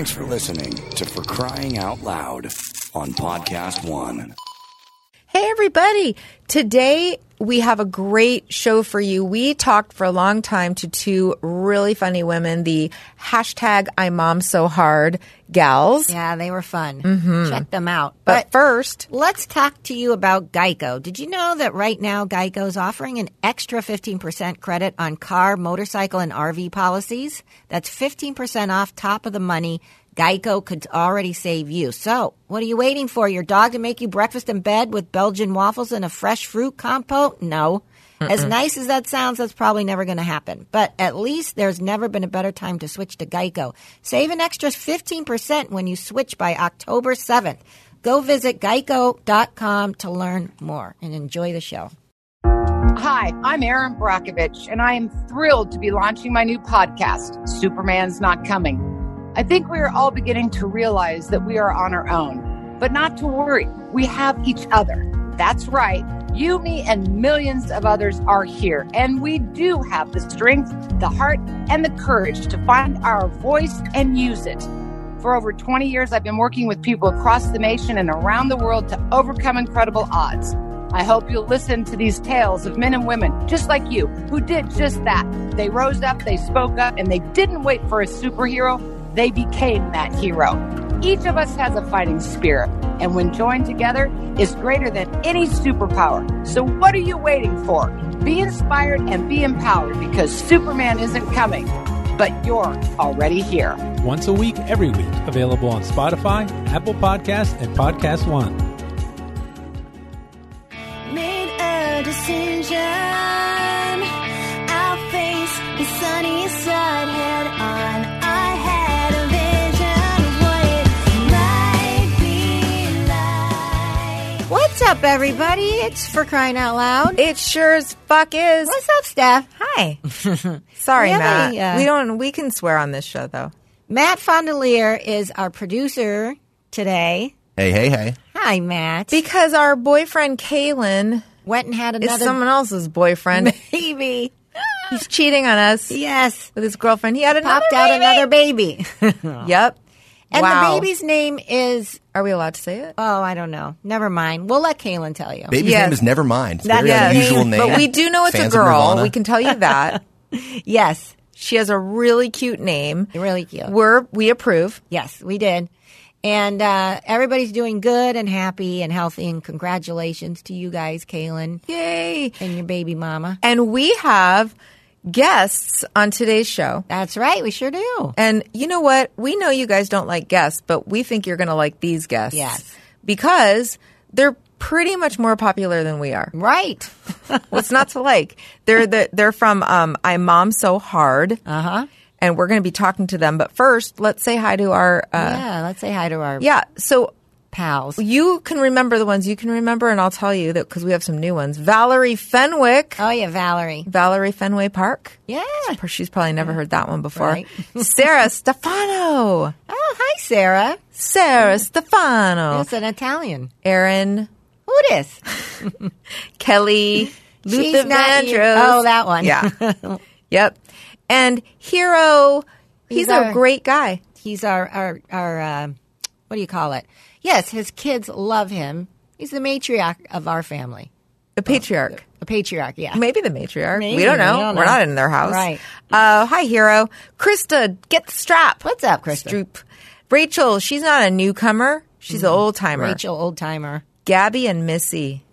Thanks for listening to For Crying Out Loud on PodcastOne. Hey, everybody. Today we have a great show for you. We talked for a long time to two really funny women, the hashtag I mom so hard gals. Yeah, they were fun. Mm-hmm. Check them out. But, first, let's talk to you about Geico. Did you know that right now Geico is offering an extra 15% credit on car, motorcycle, and RV policies? That's 15% off top of the money Geico could already save you. So, what are you waiting for? Your dog to make you breakfast in bed with Belgian waffles and a fresh fruit compote? No. Mm-mm. As nice as that sounds, that's probably never going to happen. But at least there's never been a better time to switch to Geico. Save an extra 15% when you switch by October 7th. Go visit geico.com to learn more and enjoy the show. Hi, I'm Erin Brockovich, and I am thrilled to be launching my new podcast, Superman's Not Coming. I think we are all beginning to realize that we are on our own, but not to worry. We have each other. That's right. You, me, and millions of others are here, and we do have the strength, the heart, and the courage to find our voice and use it. For over 20 years, I've been working with people across the nation and around the world to overcome incredible odds. I hope you'll listen to these tales of men and women just like you who did just that. They rose up, they spoke up, and they didn't wait for a superhero they became that hero. Each of us has a fighting spirit, and when joined together, is greater than any superpower. So, what are you waiting for? Be inspired and be empowered because Superman isn't coming, but you're already here. Once a week, every week, available on Spotify, Apple Podcasts, and PodcastOne. Made a decision. I'll face the sunny side head on. Up, everybody? It's for crying out loud. it sure as fuck is. What's up, Steph? Hi. Sorry, We Matt. a, uh, we don't. We can swear on this show, though. Matt Fondelier is our producer today. Hey, hey, hey. Hi, Matt. Because our boyfriend Kalen Went and had is another someone else's boyfriend. baby. He's cheating on us Yes. with his girlfriend. He had another Popped out another baby. Yep. And wow. the baby's name is, Are we allowed to say it? oh, I don't know. Never mind. We'll let Kaylin tell you. Baby's Yes. name is Nevermind. It's a That- very yes. unusual name. But we do know it's Fans a girl. We can tell you that. Yes. she has a really cute name. Really cute. We're we approve. Yes, we did. And uh, everybody's doing good and happy and healthy. And congratulations to you guys, Kaylin, Yay! and your baby mama. And we have guests on today's show. That's right. We sure do. And you know what? We know you guys don't like guests, but we think you're going to like these guests. Yes. Because they're pretty much more popular than we are. Right. What's not to like? They're the, they're from um, I Mom So Hard. Uh huh. And we're going to be talking to them. But first, let's say hi to our. Uh, yeah. Let's say hi to our yeah. So pals. you can remember the ones you can remember, and I'll tell you that because we have some new ones. Valerie Fenwick. Oh, yeah, Valerie. Valerie Fenway Park. Yeah. She's probably never heard that one before. Right. Sarah Stefano. Oh, hi, Sarah. Sarah Stefano. That's an Italian. Aaron Who it is? Kelly. Luther. Vandross. Oh, that one. Yeah. yep. And Hero, he's, He's a great guy. He's our, our, our uh, what do you call it? Yes, his kids love him. He's the matriarch of our family. The patriarch. A patriarch, yeah. Maybe the matriarch. Maybe, we don't know. we don't We're know. not in their house. Right. Uh, hi, Hero. Krista, get the strap. What's up, Krista? Stroop. Rachel, she's not a newcomer. She's an old timer. Rachel, old timer. Gabby and Missy.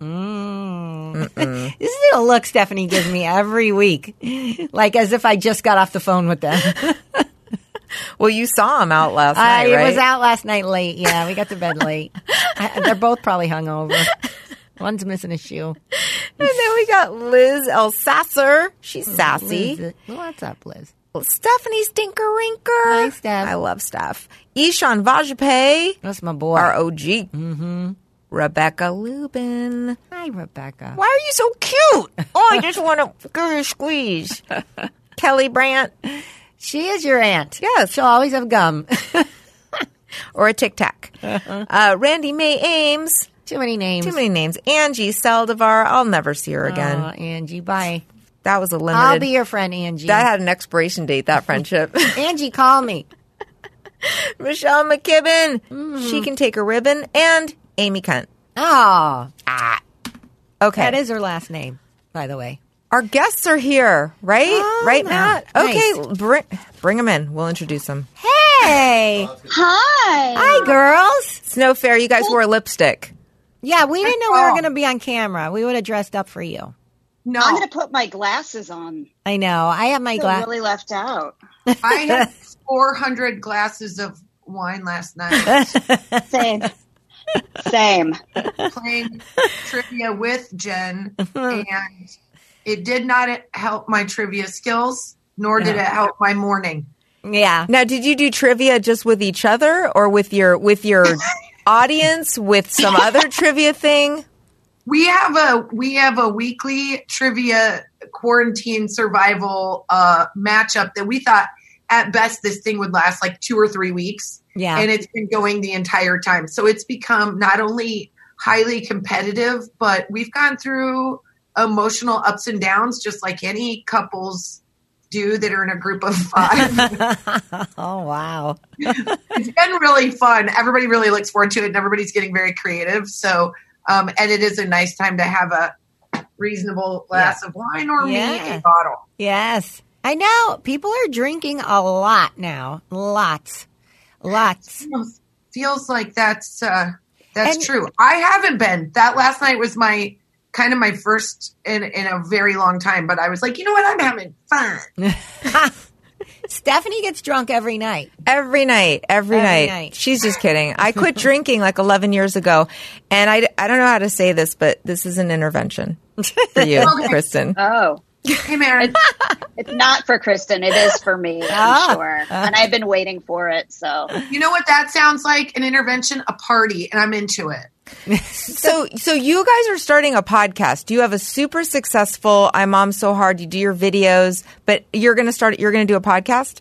This is the look Stephanie gives me every week, like as if I just got off the phone with them. Well, you saw him out last I night, right? was out last night late. Yeah, we got to bed late. I, they're both probably hungover. One's missing a shoe. And then we got Liz Elsasser. She's sassy. Liz, what's up, Liz? Stephanie Stinkeringker. Hi, Steph. I love Steph. Ishan Vajpayee, That's my boy. our OG. Mm-hmm. Rebecca Lubin. Hi, Rebecca. Why are you so cute? Oh, I just want to give you a squeeze. Kelly Brandt She is your aunt. Yes. She'll always have gum. or a Tic Tac. Uh-huh. Uh, Randy May Ames. Too many names. Too many names. Angie Saldivar. I'll never see her again. Aw, Angie, bye. that was a limited. I'll be your friend, Angie. that had an expiration date. That friendship. Angie, call me. Michelle McKibben. Mm-hmm. She can take a ribbon and Amy Cunt. Oh, ah. Okay. that is her last name, by the way. Our guests are here, right? Oh, right, no. Matt? Nice. Okay, bring, bring them in. We'll introduce them. Hey, Hi. hi, girls. It's no fair. You guys wore lipstick. Yeah, we didn't know we were going to be on camera. We would have dressed up for you. No, I'm going to put my glasses on. I know. I have my glasses. I really left out. I had 400 glasses of wine last night Same. Same. playing trivia with Jen, and it did not help my trivia skills, nor did it help my morning. yeah. Now, did you do trivia just with each other or with your with your audience with some other trivia thing? We have a we have a weekly trivia quarantine survival uh, matchup that we thought at best this thing would last like two or three weeks. Yeah. and it's been going the entire time. So it's become not only highly competitive, but we've gone through emotional ups and downs, just like any couples do that are in a group of five. oh, wow. it's been really fun. Everybody really looks forward to it, and everybody's getting very creative. So, um, and it is a nice time to have a reasonable glass of wine or Yeah. a bottle. Yes. I know. People are drinking a lot now. Lots. Lots. Feels, feels like that's uh, that's And- true. I haven't been. That last night was my kind of my first in in a very long time. But I was like, you know what? I'm having fun. Stephanie gets drunk every night. Every night, every, Every night. night. She's just kidding. I quit drinking like 11 years ago. And I, I don't know how to say this, but this is an intervention for you, Okay. Kristen. Oh, Hey, Maren. it's not for Kristen. It is for me, I'm Ah. sure. And I've been waiting for it. So you know what that sounds like? An intervention, a party, and I'm into it. So, so you guys are starting a podcast. You have a super successful "I Mom So Hard." You do your videos, but you're going to start. You're going to do a podcast.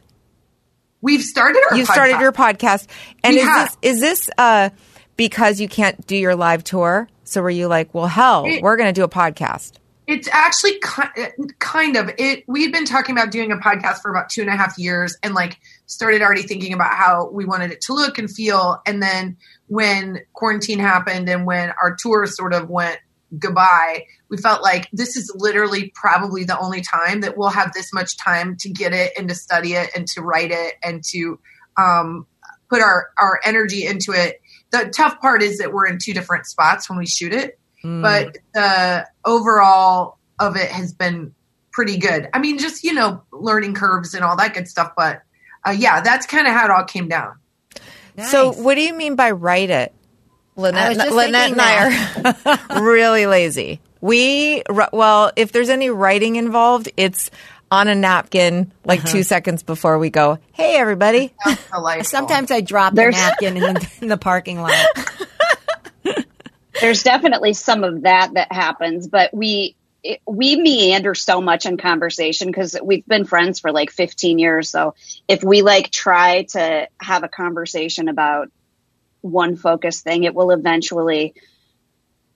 We've started our podcast. You started your podcast, and We is have. this is this uh, because you can't do your live tour? So were you like, well, hell, It- we're going to do a podcast? It's actually ki- kind of it. We'd been talking about doing a podcast for about two and a half years, and like started already thinking about how we wanted it to look and feel. And then when quarantine happened, and when our tour sort of went goodbye, we felt like this is literally probably the only time that we'll have this much time to get it and to study it and to write it and to um, put our our energy into it. The tough part is that we're in two different spots when we shoot it but the overall of it has been pretty good. I mean, just you know, learning curves and all that good stuff. But uh, yeah, that's kind of how it all came down. So, what do you mean by write it? Lynette, was Lynette and I are really lazy. We well, if there's any writing involved, it's on a napkin, like Uh-huh. two seconds before we go. Hey, everybody! Sometimes I drop There's- the napkin in the, in the parking lot. there's definitely some of that that happens, but we it, we meander so much in conversation because we've been friends for like 15 years. So if we like try to have a conversation about one focus thing, it will eventually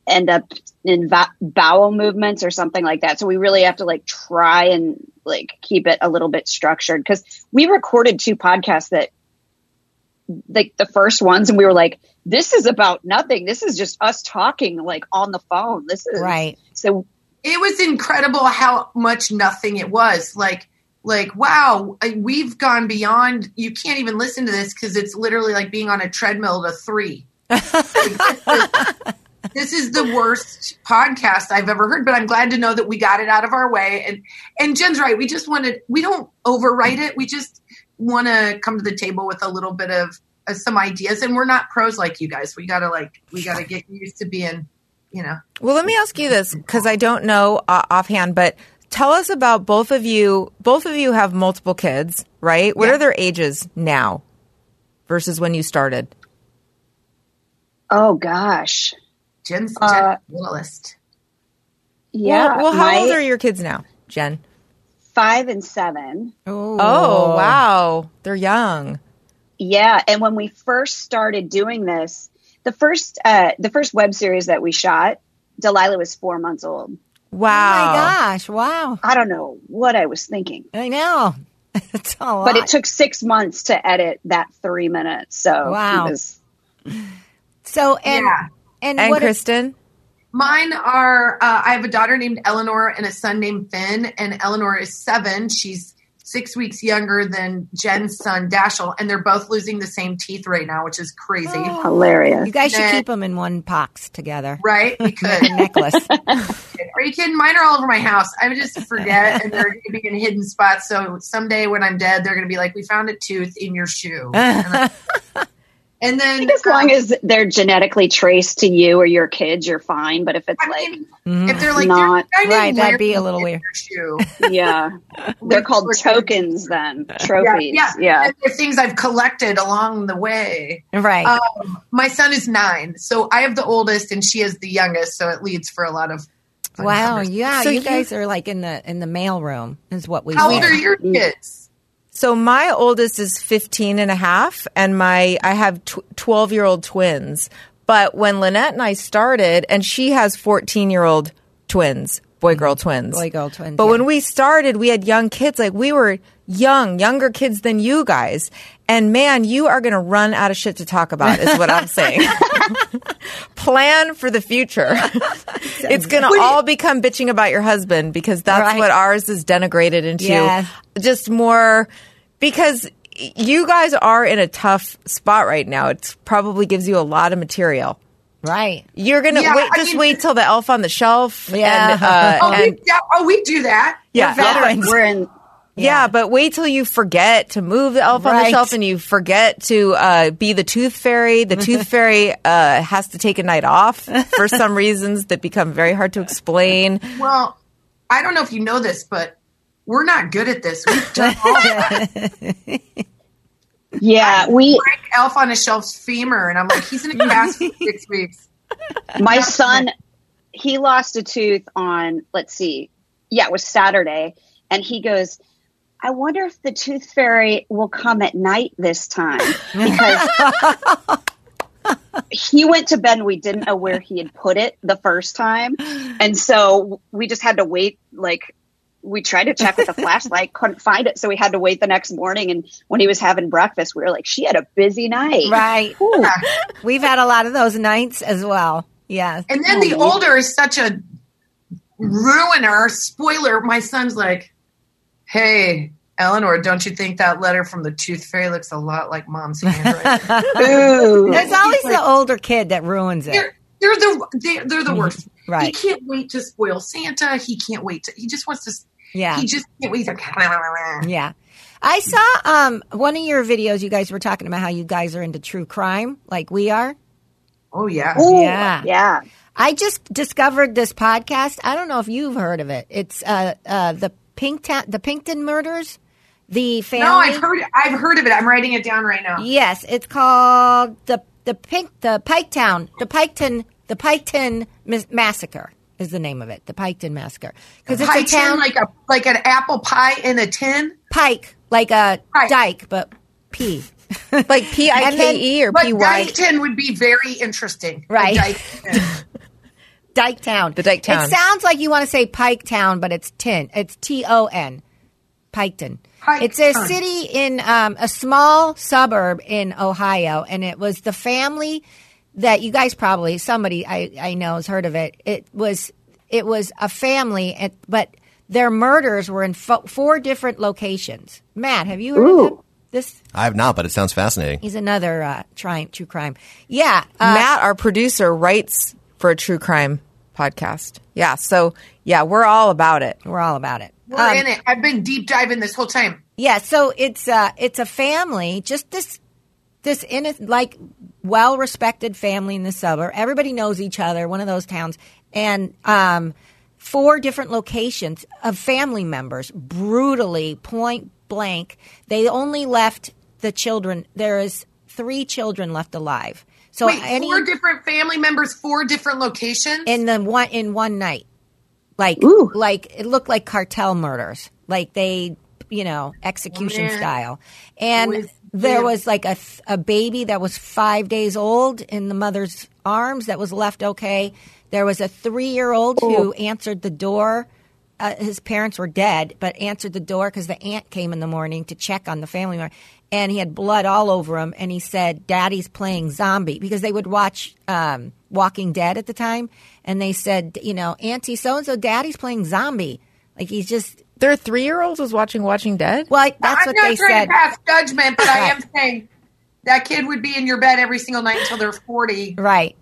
end up in va- bowel movements or something like that. So we really have to like try and like keep it a little bit structured because we recorded two podcasts that like the first ones and we were like this is about nothing this is just us talking like on the phone this is Right. so it was incredible how much nothing it was. Like, like wow, we've gone beyond. You can't even listen to this because it's literally like being on a treadmill to three. This, is, the worst podcast I've ever heard. But I'm glad to know that we got it out of our way. And and Jen's right. We just wanted. We don't overwrite it. We just want to come to the table with a little bit of uh, some ideas. And we're not pros like you guys. We gotta like we gotta get used to being, you know. Well, let me ask you this because I don't know uh, offhand, but tell us about both of you. Both of you have multiple kids, right? What Yeah. are their ages now versus when you started? oh gosh Jen's Uh, littlest. yeah Well, well how my old are your kids now, Jen? five and seven Oh, wow, they're young. yeah and when we first started doing this the first uh the first web series that we shot delilah was four months old Oh Wow. my gosh! Wow. i don't know what i was thinking I know. It's a lot. but it took six months to edit that three minutes. So Wow. was- so and Yeah. and, And what Kristen? Mine are. Uh, I have a daughter named Eleanor and a son named Finn. And Eleanor is seven. She's six weeks younger than Jen's son Dashel, and they're both losing the same teeth right now, which is crazy. Oh. hilarious. you guys should Nah. keep them in one box together. Right? We could. necklace. Are you kidding? Mine are all over my house. I would just forget, and they're going to be in hidden spots. So someday when I'm dead, they're going to be like, "We found a tooth in your shoe." And, I- and I then, think as long um, as they're genetically traced to you or your kids, you're fine. But if it's I like, mean, if they're like, Not- "There's a guy Right, that'd be a little in weird. yeah, they're called tokens then, trophies. Yeah, Yeah. And they're things I've collected along the way. right. Um, my son is nine, so I have the oldest, and she is the youngest. So it leads for a lot of. fun wow. Yeah, So you you- guys are like in the in the mail room is what we. How say. old are your kids? So my oldest is 15 and a half and my I have 12 year old twins. But when Lynette and I started and she has 14 year old twins, boy girl mm-hmm. twins. Boy, girl twins, But yeah. when we started, we had young kids like we were young, younger kids than you guys. And man, you are going to run out of shit to talk about is what I'm saying. Plan for the future. it's going to all become bitching about your husband because that's Right. what ours is denigrated into Yeah. just more because you guys are in a tough spot right now. It probably gives you a lot of material. right. You're gonna Yeah, wait. I Just mean- wait till the elf on the shelf. Yeah. and, uh, Oh, and- we, yeah, oh, we do that. yeah, We're yeah, veterans. We're in. yeah, But wait till you forget to move the elf on the shelf, and you forget to uh, be the tooth fairy. The tooth fairy uh, has to take a night off for some reasons that become very hard to explain. Well, I don't know if you know this, but we're not good at this. We've done all that. Yeah, we. Break Elf on a Shelf's femur, and I'm like, he's in a cast for six weeks. My son, he lost a tooth on. Let's see. Yeah, it was Saturday, and he goes. I wonder if the tooth fairy will come at night this time because he went to bed and we didn't know where he had put it the first time. And so we just had to wait. Like, we tried to check with a flashlight, couldn't find it. So we had to wait the next morning. And when he was having breakfast, we were like, she had a busy night. Right. We've had a lot of those nights as well. Yeah. And then the oh. older is such a ruiner, spoiler. My son's like, hey, Eleanor, don't you think that letter from the tooth fairy looks a lot like mom's handwriting? Ooh. There's always the older kid that ruins it. they're, they're the they're, they're the mm-hmm. worst. He can't wait to spoil Santa. He can't wait to. He just wants to. Yeah. He just can't wait. Yeah. I saw um, one of your videos. You guys were talking about how you guys are into true crime, like we are. Oh yeah. Ooh, Yeah. Yeah. I just discovered this podcast. I don't know if you've heard of it. It's uh, uh, the Pink the Pinkton murders. The family. No, I've heard. I've heard of it. I'm writing it down right now. Yes, it's called the the Pink the Piketown the Piketon the Piketon Mis- massacre is the name of it. The Piketon massacre because it's Pie a town tin, like a like an apple pie in a tin. pike like a Pike. dike, but P. Like P I K E or P Y. Dyke would be very interesting. Right. Dyke. Dyke Town. The Dyke Town. It sounds like you want to say Pike Town, but it's tin. It's T O N. Piketon. Pike It's a Town. city in um, a small suburb in Ohio, and it was the family that you guys probably somebody I, I know has heard of it. It was it was a family, and, but their murders were in fo- four different locations. Matt, have you heard of Ooh. it? this? I have not, but it sounds fascinating. He's another uh, try, true crime. Yeah, uh, Matt, our producer, writes for a true crime podcast. Yeah, so yeah, we're all about it. we're all about it. We're Um, in it. I've been deep diving this whole time. Yeah, so it's uh it's a family, just this this in like well respected family in the suburb. Everybody knows each other, one of those towns. And um four different locations of family members brutally point blank. They only left the children there is three children left alive. So Wait, any four different family members, four different locations. in the one in one night. Like Ooh. like it looked like cartel murders. Like they, you know, execution Man. style. And With- there was like a th- a baby that was 5 days old in the mother's arms that was left okay. There was a 3-year-old who answered the door uh, his parents were dead, but answered the door because the aunt came in the morning to check on the family member, and he had blood all over him. And he said, "Daddy's playing zombie," because they would watch um, Walking Dead at the time, and they said, "You know, Auntie so and so, Daddy's playing zombie." Like he's just Their three year olds was watching Watching Dead. well, that's what they said. I'm what not they trying said. to pass judgment, but I am saying that kid would be in your bed every single night until they're 40. Right.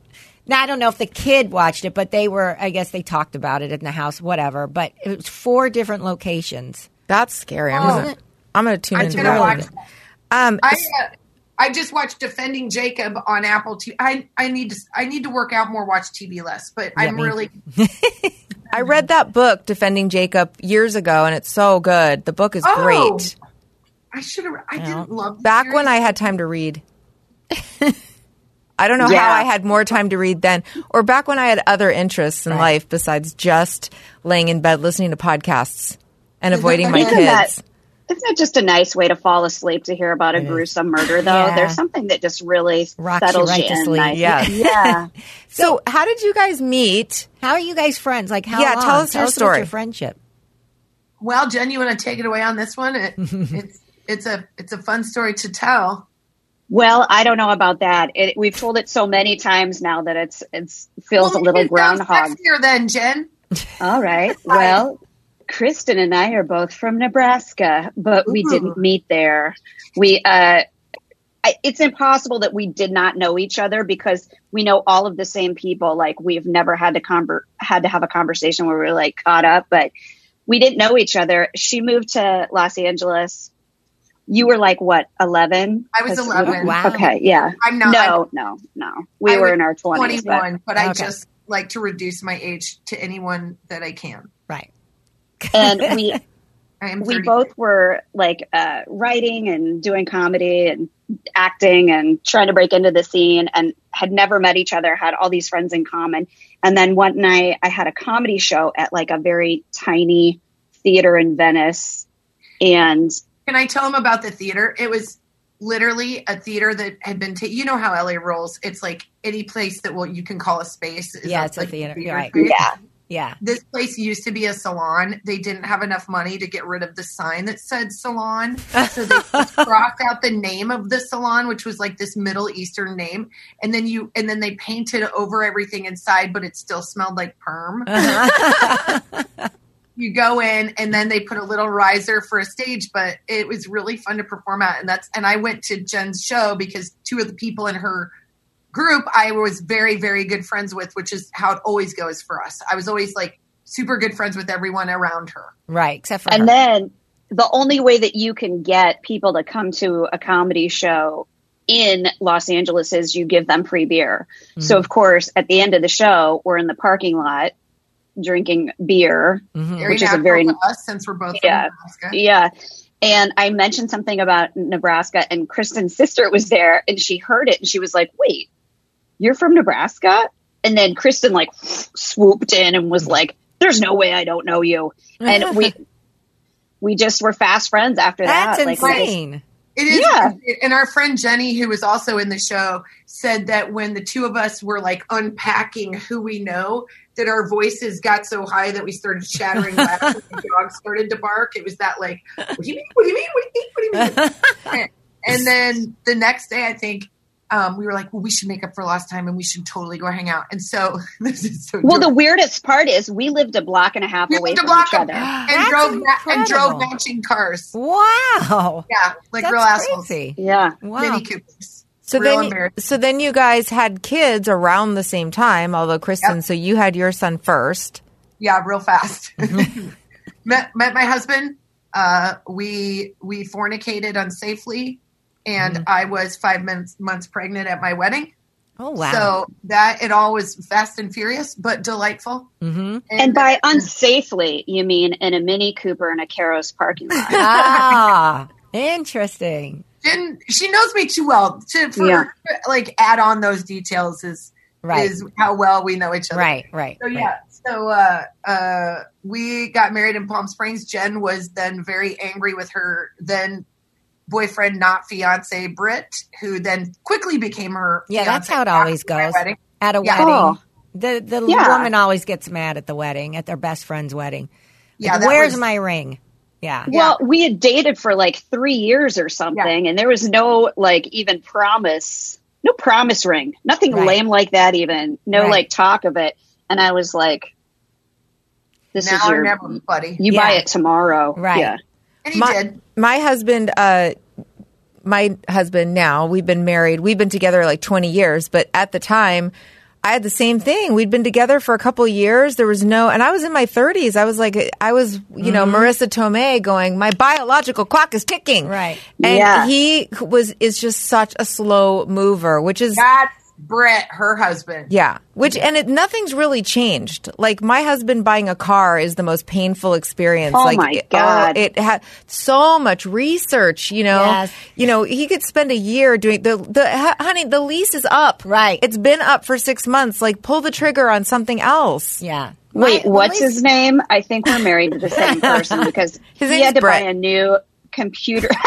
Now I don't know if the kid watched it, but they were. I guess they talked about it in the house, whatever. But it was four different locations. That's scary. I'm Oh. gonna I'm gonna tune I'm into gonna that. watch that. Um, I uh, I just watched Defending Jacob on Apple TV. I I need to I need to work out more, watch TV less. But I'm me. really I read that book, Defending Jacob, years ago, and it's so good. The book is Oh, great. I should have. I didn't love the Back series. when I had time to read. I don't know Yeah. how I had more time to read then, or back when I had other interests in life besides just laying in bed listening to podcasts and avoiding my kids. that- Isn't that just a nice way to fall asleep to hear about a gruesome murder, though? Yeah. There's something that just really Rocks you settles right you to in. sleep. nice. Yeah. yeah. so, how did you guys meet? How are you guys friends? Like how Yeah, long? tell us your about story. your friendship. Well, Jen, you want to take it away on this one? It, it's it's a it's a fun story to tell. Well, I don't know about that. It, we've told it so many times now that it's it's feels Well, a little it sounds groundhog. sexier then, Jen. All right. Well, Kristen and I are both from Nebraska, but we didn't meet there. We, uh, I, it's impossible that we did not know each other because we know all of the same people. Like we've never had to conver- had to have a conversation where we were like caught up, but we didn't know each other. She moved to Los Angeles. You were like what, eleven? I was 11. Wow. Okay, yeah. I'm not. No, no, no. We I were in our twenties. 21, but I Okay. just like to reduce my age to anyone that I can. Right. and we I am we both were like uh, writing and doing comedy and acting and trying to break into the scene and had never met each other had all these friends in common and then one night i had a comedy show at like a very tiny theater in venice and Can I tell them about the theater? It was literally a theater that had been. Ta- you know how LA rolls. It's like any place that will you can call a space. is Yeah, it's a like theater. You're right. space. yeah Yeah. This place used to be a salon. They didn't have enough money to get rid of the sign that said salon. So they crossed out the name of the salon, which was like this Middle Eastern name. And then you and then they painted over everything inside, but it still smelled like perm. Uh-huh. you go in and then they put a little riser for a stage, but it was really fun to perform at. And that's and I went to Jen's show because two of the people in her group I was very, very good friends with, which is how it always goes for us. I was always like super good friends with everyone around her. Right. Except for and her. then the only way that you can get people to come to a comedy show in Los Angeles is you give them free beer. Mm-hmm. So of course, at the end of the show, we're in the parking lot drinking beer, mm-hmm. Very which is a very to us since we're both Yeah. from Nebraska. Yeah. And I mentioned something about Nebraska, and Kristen's sister was there, and she heard it, and she was like, "Wait, you're from Nebraska?" And then Kristen like swooped in and was like, "There's no way I don't know you." And we we just were fast friends after That's that. Like, we just- insane. It is, Yeah. and our friend Jenny, who was also in the show, said that when the two of us were like unpacking who we know, that our voices got so high that we started shattering laughter. and the dog started to bark. It was that like, what do you mean? What do you mean? What do you mean? What do you mean? and then the next day, I think um, we were like, well, we should make up for lost time and we should totally go hang out. And so this is so. well, the weirdest part is we lived a block and a half we away lived a from each up other. and That's drove ma- and drove matching cars. Wow. Yeah, like That's real assholes. crazy. Yeah. Wow. Mini Coopers. So Real then, so then you guys had kids around the same time. Although Kristen, Yep. so you had your son first. yeah, real fast. met met my husband. Uh, we we fornicated unsafely, and I was five months months pregnant at my wedding. Oh wow. So that it all was fast and furious, but delightful. mm-hmm. And by unsafely, you mean in a Mini Cooper in a Caro's parking lot. ah, interesting. Jen, she knows me too well to for Yeah. her to, like add on those details is Right. is how well we know each other. Right. Right. So right. yeah, so uh, uh, we got married in Palm Springs. Jen was then very angry with her then boyfriend, not fiance, Britt, who then quickly became her. Yeah, that's how it always goes. wedding. At a Yeah. wedding, Oh. the the Yeah. woman always gets mad at the wedding, at their best friend's wedding. Yeah, Like, that where's was- my ring? Yeah. Well, we had dated for like three years or something, and there was no like even promise, no promise ring, nothing Right. lame like that. Even no Right. like talk of it. And I was like, "This now is or your, never, buddy. you buy it tomorrow." Right. And he my, did. my husband uh my husband now we've been married we've been together like 20 years but at the time i had the same thing we'd been together for a couple of years there was no and i was in my 30s i was like i was you know marisa tomei going my biological clock is ticking Right. and Yeah. he was is just such a slow mover which is That's Brett, her husband. yeah, which and it nothing's really changed. Like my husband buying a car is the most painful experience. Oh like my it, oh, God. it had so much research. You know, Yes. you know he could spend a year doing the the honey. The lease is up. Right. it's been up for six months. Like pull the trigger on something else. Yeah. Wait, My- what's at his name? I think we're married to the same person because His he had to Brett. buy a new computer.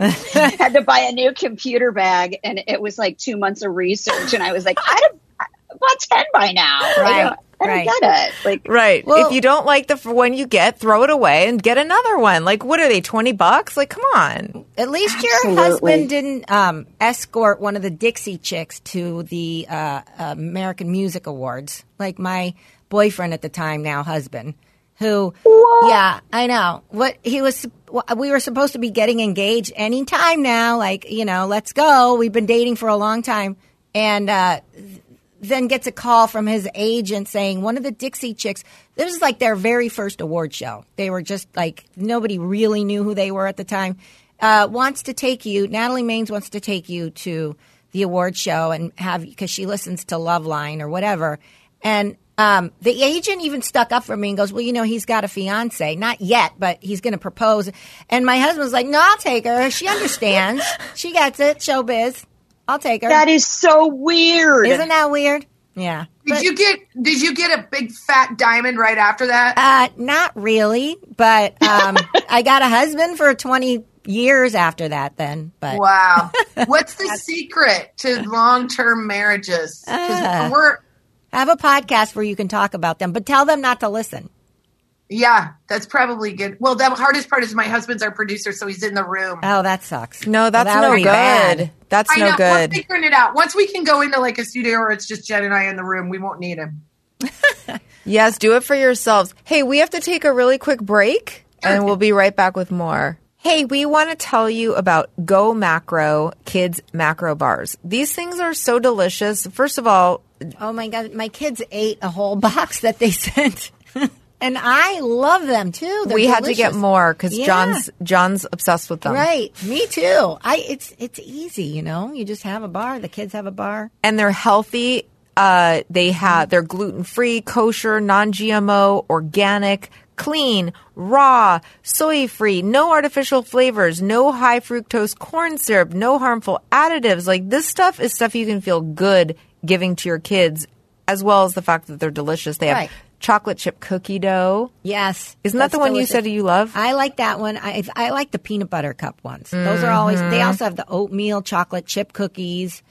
had to buy a new computer bag, and it was like two months of research. And I was like, I'd have bought ten by now. I Right, don't, I right. get it. Like, Right. Well- if you don't like the one you get, throw it away and get another one. Like what are they? Twenty bucks? Like come on. At least your husband didn't um, escort one of the Dixie chicks to the uh, American Music Awards, like my boyfriend at the time, now husband, who, yeah, I know. What he was, we were supposed to be getting engaged any time now. Like, you know, let's go. We've been dating for a long time, and uh, then gets a call from his agent saying one of the Dixie chicks. This is like their very first award show. They were just like nobody really knew who they were at the time. Uh, wants to take you. Natalie Maines wants to take you to the award show and have because she listens to Loveline or whatever. And um, the agent even stuck up for me and goes, "Well, you know, he's got a fiance, not yet, but he's going to propose." And my husband was like, "No, I'll take her. She understands. she gets it. Showbiz. I'll take her." that is so weird. Isn't that weird? Yeah. Did But- you get did you get a big fat diamond right after that? Uh, not really, but um, I got a husband for 20 years after that then. But Wow. What's the secret to long term marriages? 'Cause Ah. we're I have a podcast where you can talk about them, but tell them not to listen. yeah, that's probably good. Well, the hardest part is my husband's our producer, so he's in the room. Oh, that sucks. No, that's Well, that no good. bad. That's I no know. good. We're figuring it out. Once we can go into like a studio where it's just Jen and I in the room, we won't need him. Yes, do it for yourselves. Hey, we have to take a really quick break and we'll be right back with more. Hey, we want to tell you about GoMacro Kids Macro Bars. These things are so delicious. First of all, Oh my God. My kids ate a whole box that they sent. and I love them too. They're we had to get more because Yeah. John's John's obsessed with them. Right. Me too. I it's it's easy, you know. You just have a bar. The kids have a bar. and they're healthy. Uh, they have they're gluten free, kosher, non GMO, organic, clean, raw, soy free, no artificial flavors, no high fructose corn syrup, no harmful additives. Like this stuff is stuff you can feel good giving to your kids, as well as the fact that they're delicious. They have Right. chocolate chip cookie dough. Yes. Isn't that the one delicious. you said you love? I like that one. I I like the peanut butter cup ones. Those are always. Mm-hmm. They also have the oatmeal chocolate chip cookies.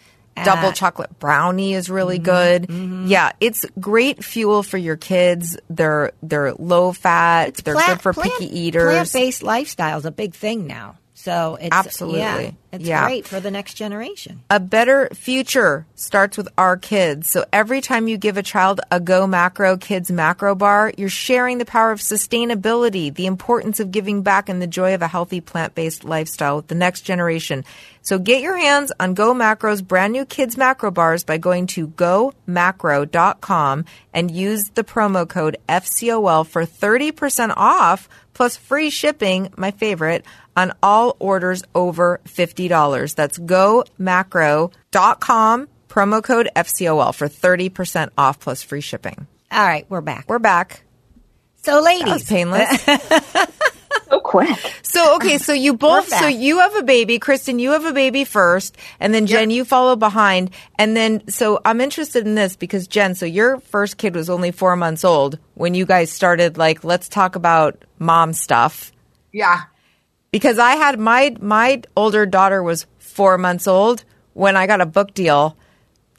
Double Uh, chocolate brownie is really Mm-hmm. good. Yeah, it's great fuel for your kids. They're they're low fat. They're good for picky eaters. Plant based lifestyle is a big thing now. So it's Absolutely. yeah, it's Yeah. great for the next generation. A better future starts with our kids. So every time you give a child a GoMacro Kids macro bar, you're sharing the power of sustainability, the importance of giving back, and the joy of a healthy plant based lifestyle with the next generation. So get your hands on GoMacro's brand new kids macro bars by going to gomacro.com and use the promo code FCOL for 30% off plus free shipping, my favorite, on all orders over $50. That's gomacro.com, promo code FCOL for 30% off plus free shipping. All right, we're back. We're back. So, That was ladies, painless. so quick. So okay, so you both so you have a baby, Kristen, you have a baby first, and then Jen, you follow behind, and then so I'm interested in this because Jen, so your first kid was only four months old when you guys started like let's talk about mom stuff Yeah. Because I had my my older daughter was four months old when I got a book deal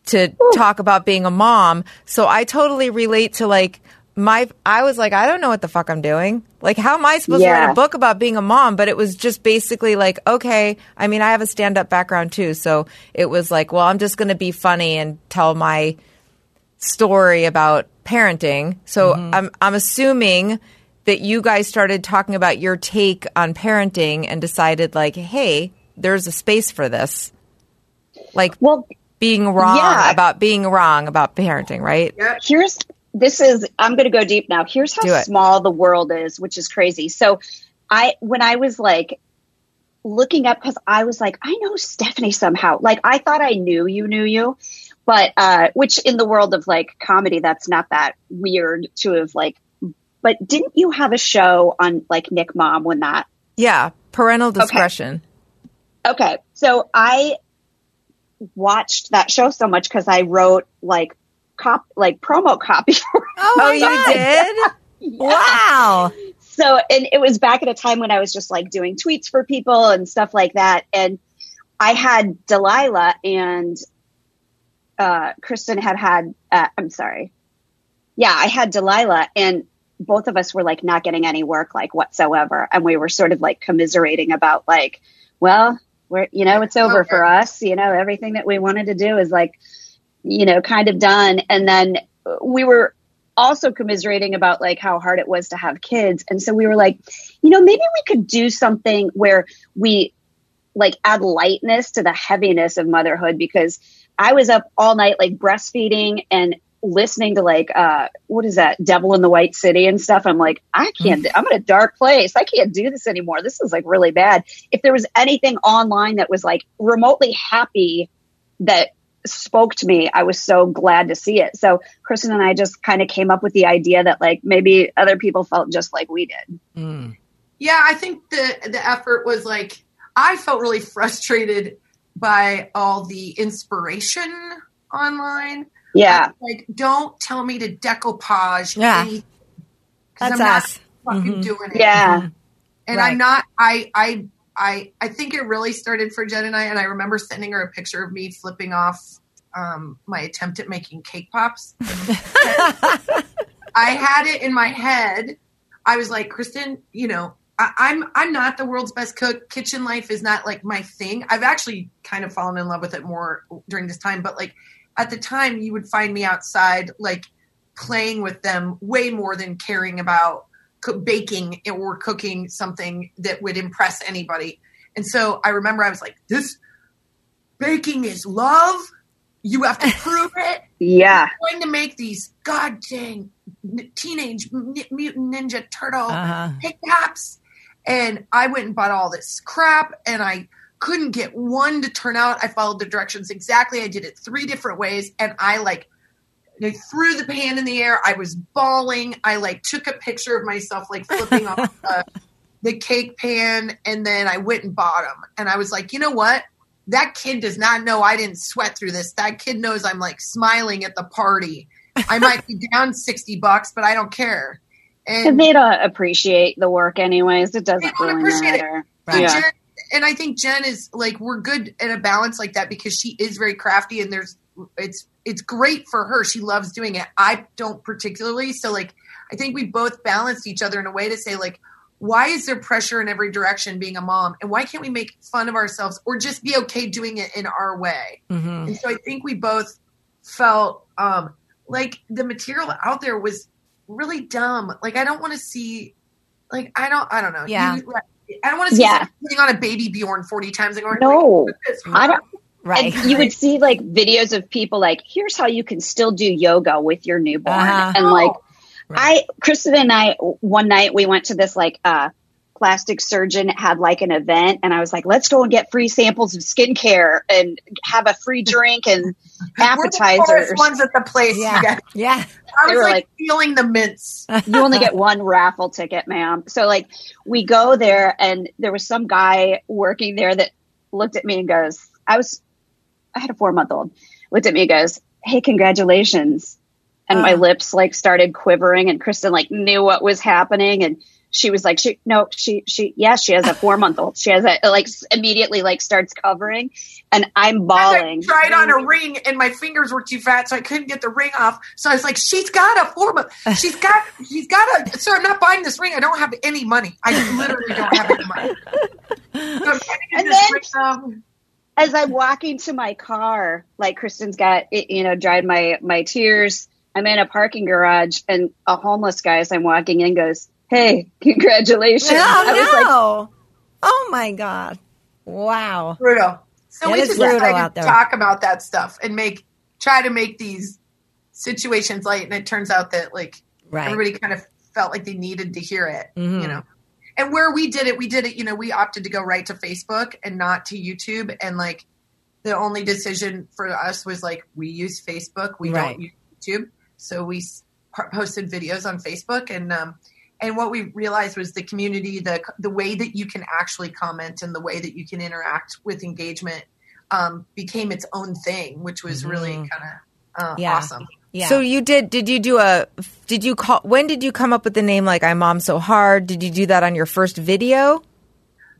to talk about being a mom. So I totally relate to like my I was like, I don't know what the fuck I'm doing. Like, how am I supposed to write a book about being a mom? But it was just basically like, okay. I mean, I have a stand up background too, so it was like, well, I'm just going to be funny and tell my story about parenting. So mm-hmm. I'm I'm assuming that you guys started talking about your take on parenting and decided like, hey, there's a space for this. Like Well, being wrong Yeah. about being wrong about parenting, right? here's this is I'm going to go deep now. Here's how small the world is, which is crazy. So, I when I was like looking up because I was like, I know Stephanie somehow. Like I thought I knew you knew you, but uh, which in the world of like comedy, that's not that weird to have like. But didn't you have a show on like NickMom when that Yeah, parental discretion. Okay, so I watched that show so much because I wrote like cop like promo copy. Oh, Oh, you God. did? Wow. so, and it was back at a time when I was just like doing tweets for people and stuff like that. And I had Delilah and uh, Kristen had had. Uh, I'm sorry. Yeah, I had Delilah, and both of us were like not getting any work like whatsoever, and we were sort of like commiserating about like, well, we're you know it's over for us. You know, everything that we wanted to do is like, you know, kind of done. And then we were also commiserating about like how hard it was to have kids, and so we were like, you know, maybe we could do something where we like add lightness to the heaviness of motherhood because I was up all night like breastfeeding and listening to like uh what is that devil in the white city and stuff i'm like i can't i'm in a dark place. I can't do this anymore. This is like really bad. If there was anything online that was like remotely happy that spoke to me i was so glad to see it. So kristen and i just kind of came up with the idea that like maybe other people felt just like we did. Yeah, I think the the effort was like I felt really frustrated by all the inspiration online. Yeah Like, don't tell me to decoupage. Yeah. anything, 'cause That's I'm not us. fucking Mhm. doing it. yeah and Right. I'm not. I I I I think it really started for Jen and I. And I remember sending her a picture of me flipping off um, my attempt at making cake pops. I had it in my head. I was like, Kristen, you know, I, I'm I'm not the world's best cook. Kitchen life is not like my thing. I've actually kind of fallen in love with it more during this time. But like at the time, you would find me outside, like playing with them way more than caring about co- baking or cooking something that would impress anybody. And so I remember I was like, this baking is love. You have to prove it yeah going to make these god dang n- teenage n- mutant ninja turtle Uh-huh. pickups and i went and bought all this crap and i couldn't get one to turn out i followed the directions exactly i did it three different ways and i like I threw the pan in the air i was bawling i like took a picture of myself like flipping off the, the cake pan and then i went and bought them and i was like you know what that kid does not know I didn't sweat through this. That kid knows I'm like smiling at the party. I might be down 60 bucks, but I don't care. And, they don't appreciate the work anyways it doesn't They don't really appreciate it. matter Right. yeah Jen, and I think Jen is like, we're good at a balance like that because she is very crafty and there's, it's, it's great for her. She loves doing it. I don't particularly. So like, I think we both balanced each other in a way to say like, why is there pressure in every direction being a mom? And why can't we make fun of ourselves or just be okay doing it in our way? Mhm. And so I think we both felt um, like the material out there was really dumb. Like I don't want to see, like I don't, I don't know. Yeah. You- I don't want to see Yeah. someone putting on a baby Bjorn forty times and going, No. like, this I don't. Right. And you would see like videos of people like, here's how you can still do yoga with your newborn. Uh-huh. And like, Right. I, Kristen and I, one night we went to this like, uh, plastic surgeon had like an event and I was like, let's go and get free samples of skincare and have a free drink and We're the appetizers. ones at the place. Yeah. guys. Yeah. I They was were like, like- feeling the mints. you only get one raffle ticket, ma'am. So like we go there and there was some guy working there that looked at me and goes, I was, I had a four month old, looked at me and goes, Hey, congratulations. And my Uh. lips like started quivering and Kristen like knew what was happening. And she was like, she, no, she, she, yeah, she has a four month old. She has a, like, immediately, like, starts covering. And I'm bawling. I tried on a ring and my fingers were too fat, so I couldn't get the ring off. So I was like, "She's got a four month. She's got. She's got a. Sir, I'm not buying this ring. I don't have any money. I literally don't have any money." So I'm trying to get And then- ring off. as I'm walking to my car, like Kristen's got, you know, dried my my tears. I'm in a parking garage, and a homeless guy, as I'm walking in, goes, "Hey, congratulations!" I was Oh, like, oh my God. Wow. brutal. So It we is just brutal decided out to there. talk about that stuff and make try to make these situations light. And it turns out that like Right. everybody kind of felt like they needed to hear it, Mhm. you know. And where we did it, we did it. You know, we opted to go right to Facebook and not to YouTube. And like the only decision for us was like we use Facebook, we Right. don't use YouTube. So we posted videos on Facebook and um, and what we realized was the community the the way that you can actually comment and the way that you can interact with engagement um, became its own thing which was really kind of uh, Yeah. awesome Yeah. So you did? Did you do a? Did you call? When did you come up with the name like "I Mom So Hard"? Did you do that on your first video?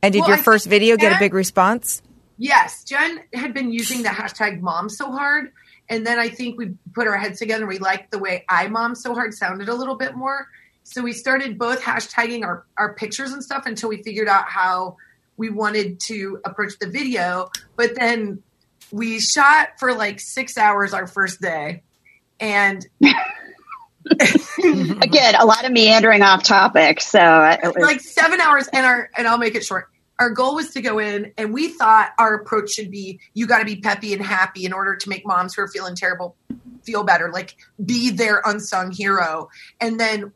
And did Well, your I first think video get a big response? yes jen had been using the hashtag mom so hard and then i think we put our heads together and we liked the way i mom so hard sounded a little bit more so we started both hashtagging our, our pictures and stuff until we figured out how we wanted to approach the video but then we shot for like six hours our first day and again, a lot of meandering off topic. So it was, like seven hours and our and I'll make it short. Our goal was to go in and we thought our approach should be you got to be peppy and happy in order to make moms who are feeling terrible feel better like be their unsung hero. And then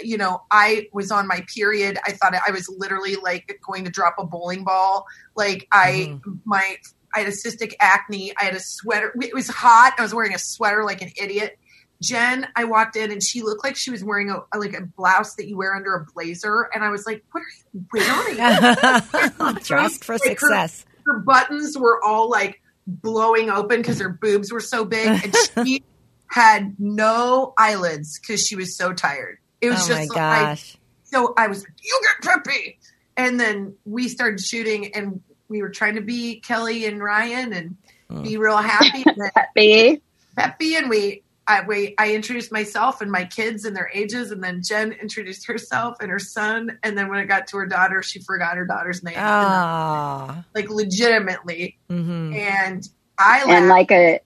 you know i was on my period. I thought i was literally like going to drop a bowling ball. Like i mm-hmm. my i had a cystic acne. I had a sweater. It was hot. I was wearing a sweater like an idiot. Jen, I walked in and she looked like she was wearing a like a blouse that you wear under a blazer, and I was like, "What are you wearing?" Dressed for Like, her- success. Her, buttons were all like blowing open because her boobs were so big, and she had no eyelids because she was so tired. It was Oh just my like, so I was like, "You get peppy," and then we started shooting, and we were trying to be Kelly and Ryan and be real happy. And then peppy. Peppy and we I we I introduced myself and my kids and their ages and then Jen introduced herself and her son and then when it got to her daughter she forgot her daughter's name and, Ah. like legitimately hmm and I laughed and like a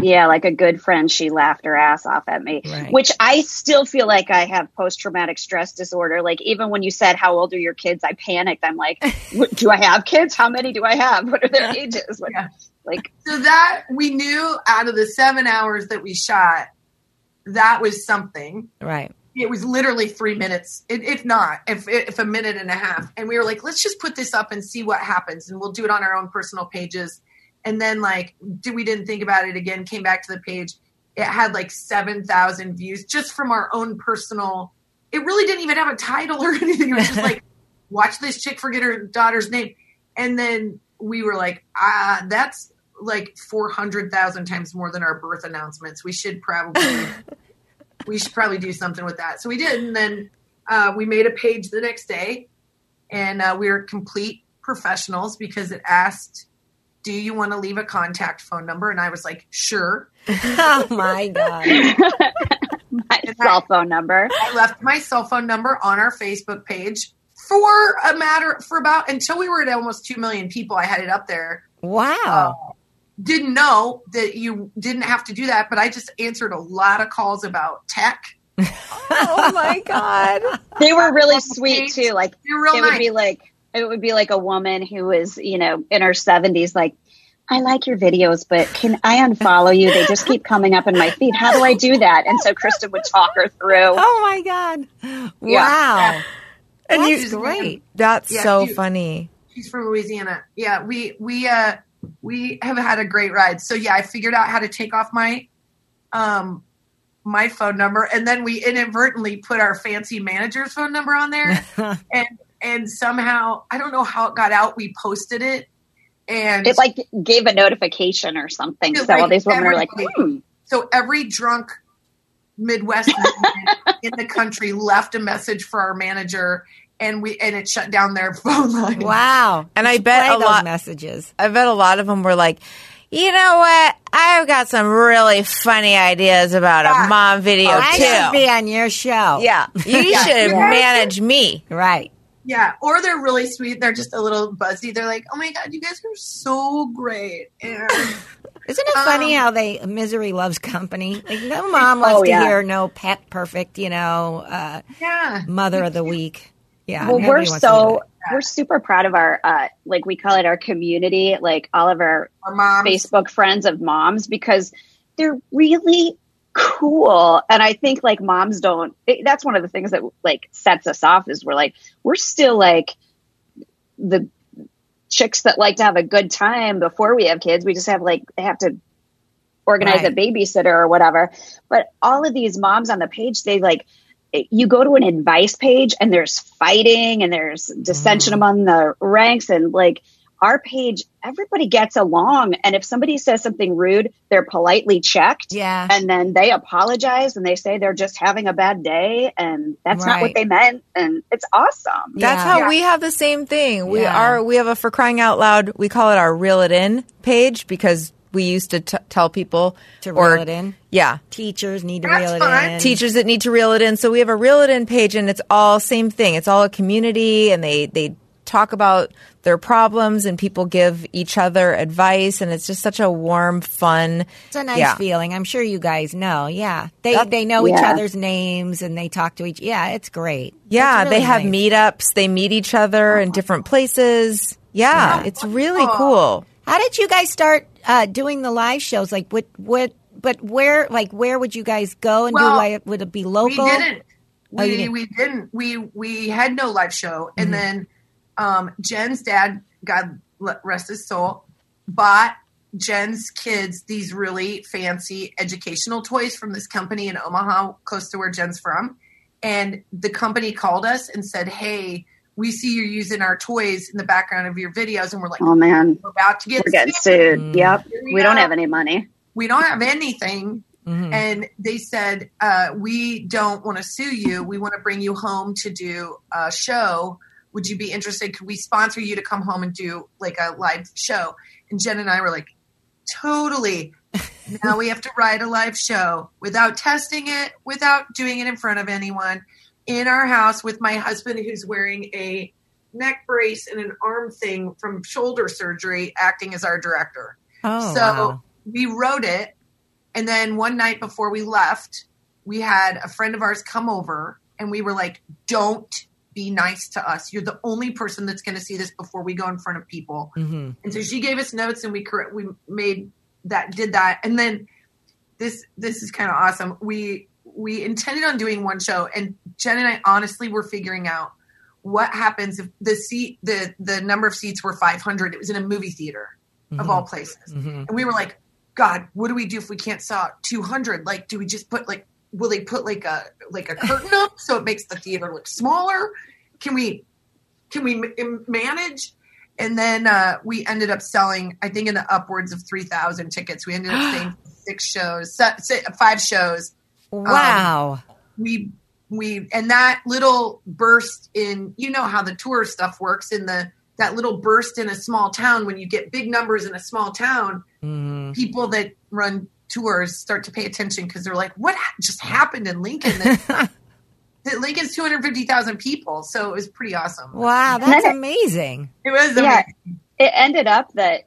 yeah like a good friend she laughed her ass off at me Right. which i still feel like i have post-traumatic stress disorder like even when you said how old are your kids i panicked i'm like do i have kids how many do i have what are their ages what, Yeah. like so that we knew out of the 7 hours that we shot that was something Right. it was literally three minutes, if if not, if if a minute and a half. And we were like, let's just put this up and see what happens, and we'll do it on our own personal pages. And then like, we didn't think about it again? Came back to the page. It had like seven thousand views just from our own personal. It really didn't even have a title or anything. It was just like, watch this chick forget her daughter's name, and then we were like, ah, that's like four hundred thousand times more than our birth announcements. We should probably we should probably do something with that. So we did, and then uh, we made a page the next day, and uh, we were complete professionals because it asked, "Do you want to leave a contact phone number?" And I was like, "Sure." oh my God. my cell phone number I left my cell phone number on our Facebook page for a matter for about until we were at almost two million people. I had it up there. Wow. Uh, didn't know that you didn't have to do that, but I just answered a lot of calls about tech. oh my god! they were really sweet too like You're real it nice. would be like it would be like a woman who is, you know in her 70s like i like your videos but can i unfollow you they just keep coming up in my feed how do i do that and so kristen would talk her through Oh my God. Yeah. Wow. And That's you, great. that's Yeah, so you- funny. She's from Louisiana. Yeah, we we uh we have had a great ride. So yeah, I figured out how to take off my um my phone number and then we inadvertently put our fancy manager's phone number on there and and somehow I don't know how it got out. We posted it and it like gave a notification or something It, so all these women are like hmm. so every drunk Midwest woman in the country left a message for our manager and we and it shut down their phone line. Wow. And I bet a those lot- messages. I bet a lot of them were like, you know what? I've got some really funny ideas about a mom video I too. should be on your show. yeah, you should manage me. Right. Yeah, or they're really sweet. They're just a little buzzy. They're like, "Oh my god, you guys are so great!" And Isn't it funny Um, how they misery loves company? Like no mom wants Oh, to yeah. hear no pet perfect, you know, uh, yeah, mother of the week. Yeah. well, we're wants to hear so we're super proud of our uh, like we call it our community, like all of our our moms. Facebook friends of moms because they're really cool. And I think like moms don't, it, that's one of the things that like sets us off is we're like, we're still like the chicks that like to have a good time before we have kids. We just have like, have to organize Right. a babysitter or whatever. But all of these moms on the page, they like, you go to an advice page and there's fighting and there's dissension mm. among the ranks and like our page everybody gets along and if somebody says something rude they're politely checked Yeah. and then they apologize and they say they're just having a bad day and that's not what they meant and it's awesome That's Yeah. how Yeah. we have the same thing. We Yeah. are we have a for crying out loud. We call it our reel it in page because we used to t- tell people To or- reel it in. Yeah, Teachers need to That's reel it fine. in. teachers that need to reel it in. So we have a reel it in page, and it's all same thing. It's all a community, and they they talk about their problems, and people give each other advice, and it's just such a warm, fun. It's a nice yeah. feeling. I'm sure you guys know. Yeah. They That- they know each other's names and they talk to each Yeah, it's great. Yeah, It's they really have nice. meetups. They meet each other in different places. Yeah, it's really cool. How did you guys start uh, doing the live shows? Like what what but where like where would you guys go and Well, do like would it be local? We didn't. Oh, We didn't. we didn't. We we had no live show, Mm-hmm. and then um, Jen's dad, God rest his soul, bought Jen's kids these really fancy educational toys from this company in Omaha, close to where Jen's from. And the company called us and said, "Hey, we see you're using our toys in the background of your videos," and we're like, oh man "We're about to get we're getting sued. sued yep we we don't have any money We don't have anything." Mhm. and they said uh, we don't want to sue you we want to bring you home to do a show would you be interested? Could we sponsor you to come home and do like a live show? And jen and i were like totally. Now we have to write a live show without testing it without doing it in front of anyone. In our house with my husband who's wearing a neck brace and an arm thing from shoulder surgery acting as our director. Oh, so wow. we wrote it, and then one night before we left, we had a friend of ours come over, and we were like, "Don't be nice to us. You're the only person that's going to see this before we go in front of people." Mhm. And so she gave us notes, and we correct, we made that did that, and then this this is kind of awesome. We we intended on doing one show, and Jen and I honestly were figuring out what happens if the seat the the number of seats were 500. It was in a movie theater of all places. Mhm. And we were like, God, what do we do if we can't sell 200? Like, do we just put like, will they put like a, like a curtain up so it makes the theater look smaller? Can we, can we m- manage? And then uh, we ended up selling, I think, in the upwards of 3,000 tickets. We ended up saying six shows, five shows. Wow. We, we, and that little burst in, you know how the tour stuff works in the, that little burst in a small town when you get big numbers in a small town Mhm. people that run tours start to pay attention because they're like, what just happened in Lincoln? That, that Lincoln's 250,000 people. So it was pretty awesome. Wow, that's it- amazing. It was Yeah. amazing. it ended up that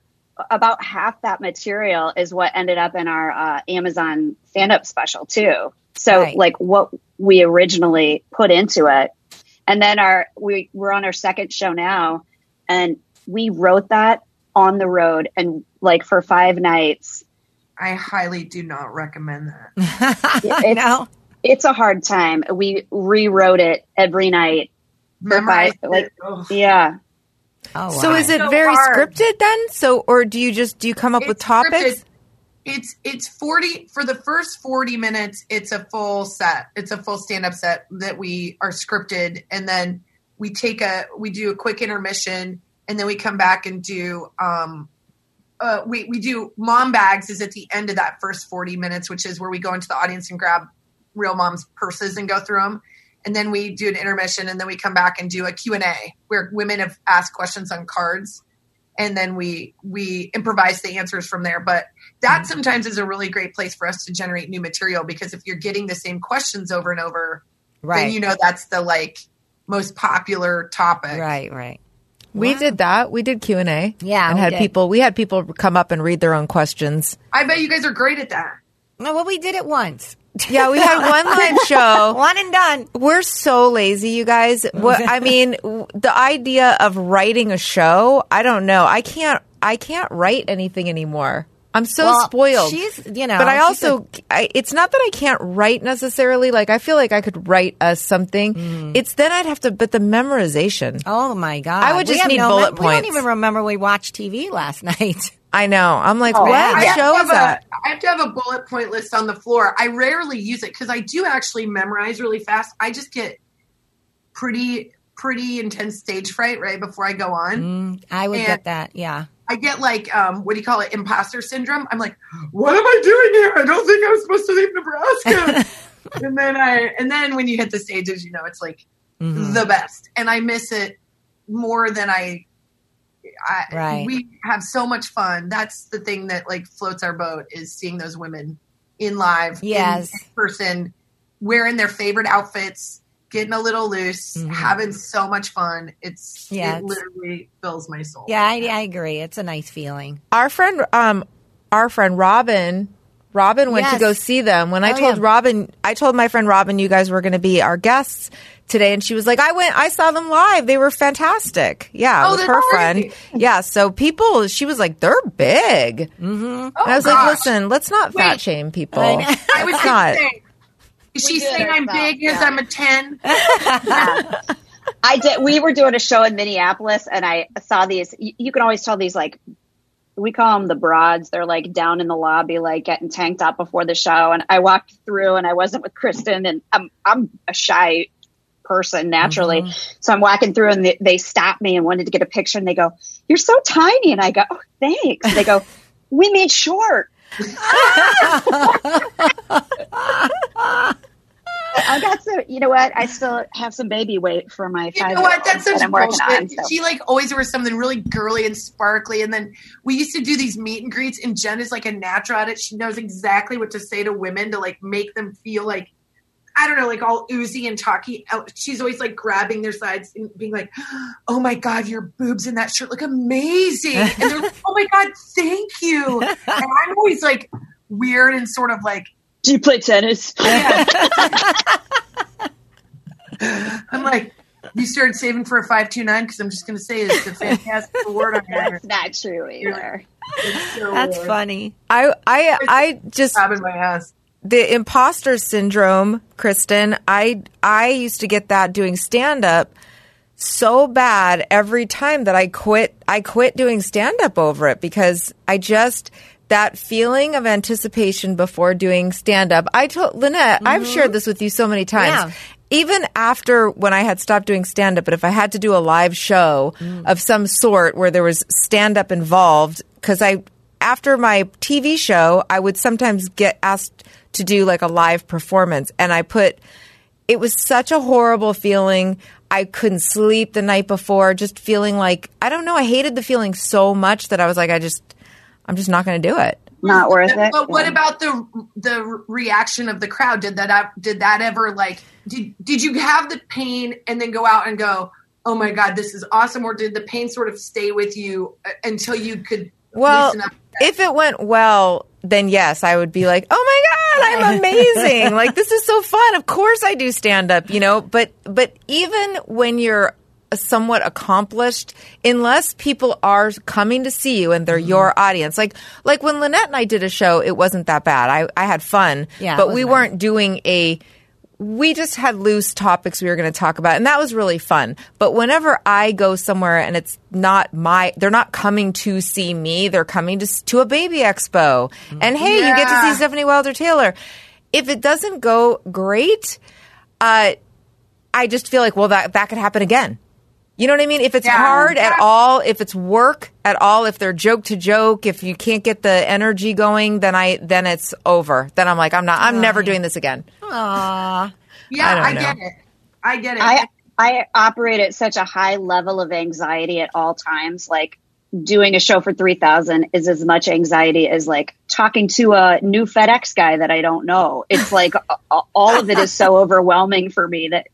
about half that material is what ended up in our uh, Amazon stand up special too. So Right. like what we originally put into it. And then our we we're on our second show now and we wrote that on the road and like for 5 nights. I highly do not recommend that. I it's- know. It's a hard time. We rewrote it every night. Memorize five- like- it. Yeah. Oh, So wow. is it So very hard. scripted then? So or do you just do you come up with topics? scripted. It's it's 40 for the first 40 minutes it's a full set. It's a full stand up set that we are scripted and then we take a we do a quick intermission and then we come back and do um uh, we we do mom bags is at the end of that first 40 minutes which is where we go into the audience and grab real moms purses and go through them and then we do an intermission, and then we come back and do a Q and A where women have asked questions on cards, and then we we improvise the answers from there. But that Mm-hmm. sometimes is a really great place for us to generate new material because if you're getting the same questions over and over, Right. then you know that's the like most popular topic. Right, right. We did that. We did Q and A. Yeah, and we had did. people. We had people come up and read their own questions. I bet you guys are great at that. No, well, we did it once. Yeah, we had one live show. One and done. We're so lazy, you guys. What I mean, the idea of writing a show, I don't know. I can't. I can't write anything anymore. I'm so Well, spoiled. she's, you know, but I also, I, it's not that I can't write necessarily. Like I feel like I could write us something. Mm. It's then I'd have to, but the memorization. Oh my god! I would just have need no bullet mem- We don't even remember we watched TV last night. I know. I'm like, Oh, what yeah. I have, show to is have that? a, I have to have a bullet point list on the floor. I rarely use it because I do actually memorize really fast. I just get pretty pretty intense stage fright right before I go on. Mm, I would And- get that. Yeah. I get like um what do you call it imposter syndrome. I'm like, what am I doing here? I don't think I was supposed to leave Nebraska. and then I and then when you hit the stages, you know it's like Mm-hmm. the best, and I miss it more than I. I Right. We have so much fun. That's the thing that like floats our boat is seeing those women in live, Yes. in person, wearing their favorite outfits, getting a little loose, having so much fun. It's Mm-hmm. Yeah, it it's- literally fills my soul. Yeah, I, I agree. It's a nice feeling. our friend um our friend Robin Robin went to go see them. When I Oh, told yeah. Robin I told my friend Robin you guys were going to be our guests today and she was like I went I saw them live. They were fantastic. Yeah, Oh, with her great. friend. Yeah, so people she was like they're big. Mm-hmm. Oh, and I was like listen, let's not fat Wait. shame people. I. I was Let's not. saying. Is she saying I'm ourselves, big because yeah. I'm a 10? I did. We were doing a show in Minneapolis, and I saw these. You, you can always tell these like we call them the broads. They're like down in the lobby, like getting tanked up before the show. And I walked through, and I wasn't with Kristen, and I'm I'm a shy person naturally, mm-hmm. so I'm walking through, and they, they stopped me and wanted to get a picture, and they go, "You're so tiny," and I go, oh, "Thanks." They go, "We made short." I got some. You know what? I still have some baby weight for my You know what? That's such that bullshit. on. So. She like always wears something really girly and sparkly. And then we used to do these meet and greets, and Jen is like a natural at it. She knows exactly what to say to women to like make them feel like I don't know, like all oozy and talky. Uh, She's always like grabbing their sides and being like, "Oh my god, your boobs in that shirt look amazing!" And they're like, "Oh my god, thank you." And I'm always like weird and sort of like Do you play tennis? Yeah. I'm like, you started saving for a five two nine because I'm just going to say it's a fantastic award on here. That's not true either. It's so That's weird. funny. I I I just Grabbing my ass. The imposter syndrome, Kristen, I I used to get that doing stand up so bad every time that I quit I quit doing stand up over it because I just that feeling of anticipation before doing stand up. I told Lynette, I've mm-hmm. shared this with you so many times. Yeah. Even after when I had stopped doing stand up, but if I had to do a live show mm. of some sort where there was stand up involved, because I, after my TV show, I would sometimes get asked to do like a live performance. And I put, it was such a horrible feeling. I couldn't sleep the night before, just feeling like, I don't know, I hated the feeling so much that I was like, I just, I'm just not going to do it. Not worth it. But what Yeah. about the the reaction of the crowd? Did that did that ever like did did you have the pain and then go out and go, oh my god, this is awesome, or did the pain sort of stay with you uh, until you could Well, if it went well, then yes, I would be like, "Oh my god, I'm amazing! like this is so fun. Of course, I do stand up, you know." But but even when you're somewhat accomplished, unless people are coming to see you and they're Mm-hmm. your audience, like like when Lynette and I did a show, it wasn't that bad. I I had fun, Yeah, but we nice. weren't doing a we just had loose topics we were going to talk about and that was really fun. But whenever i go somewhere and it's not my they're not coming to see me they're coming to to a baby expo. And hey you get to see stefanie wilder taylor. If it doesn't go great uh i just feel like well that that could happen again you know what I mean? If it's Yeah. hard at all, if it's work at all, if they're joke to joke, if you can't get the energy going, then I then it's over. Then I'm like, I'm not. I'm never doing this again. Aw. Yeah, I I, get it. I get it. I I operate at such a high level of anxiety at all times. Like doing a show for 3000 is as much anxiety as like talking to a new FedEx guy that I don't know. It's like all of it is so overwhelming for me that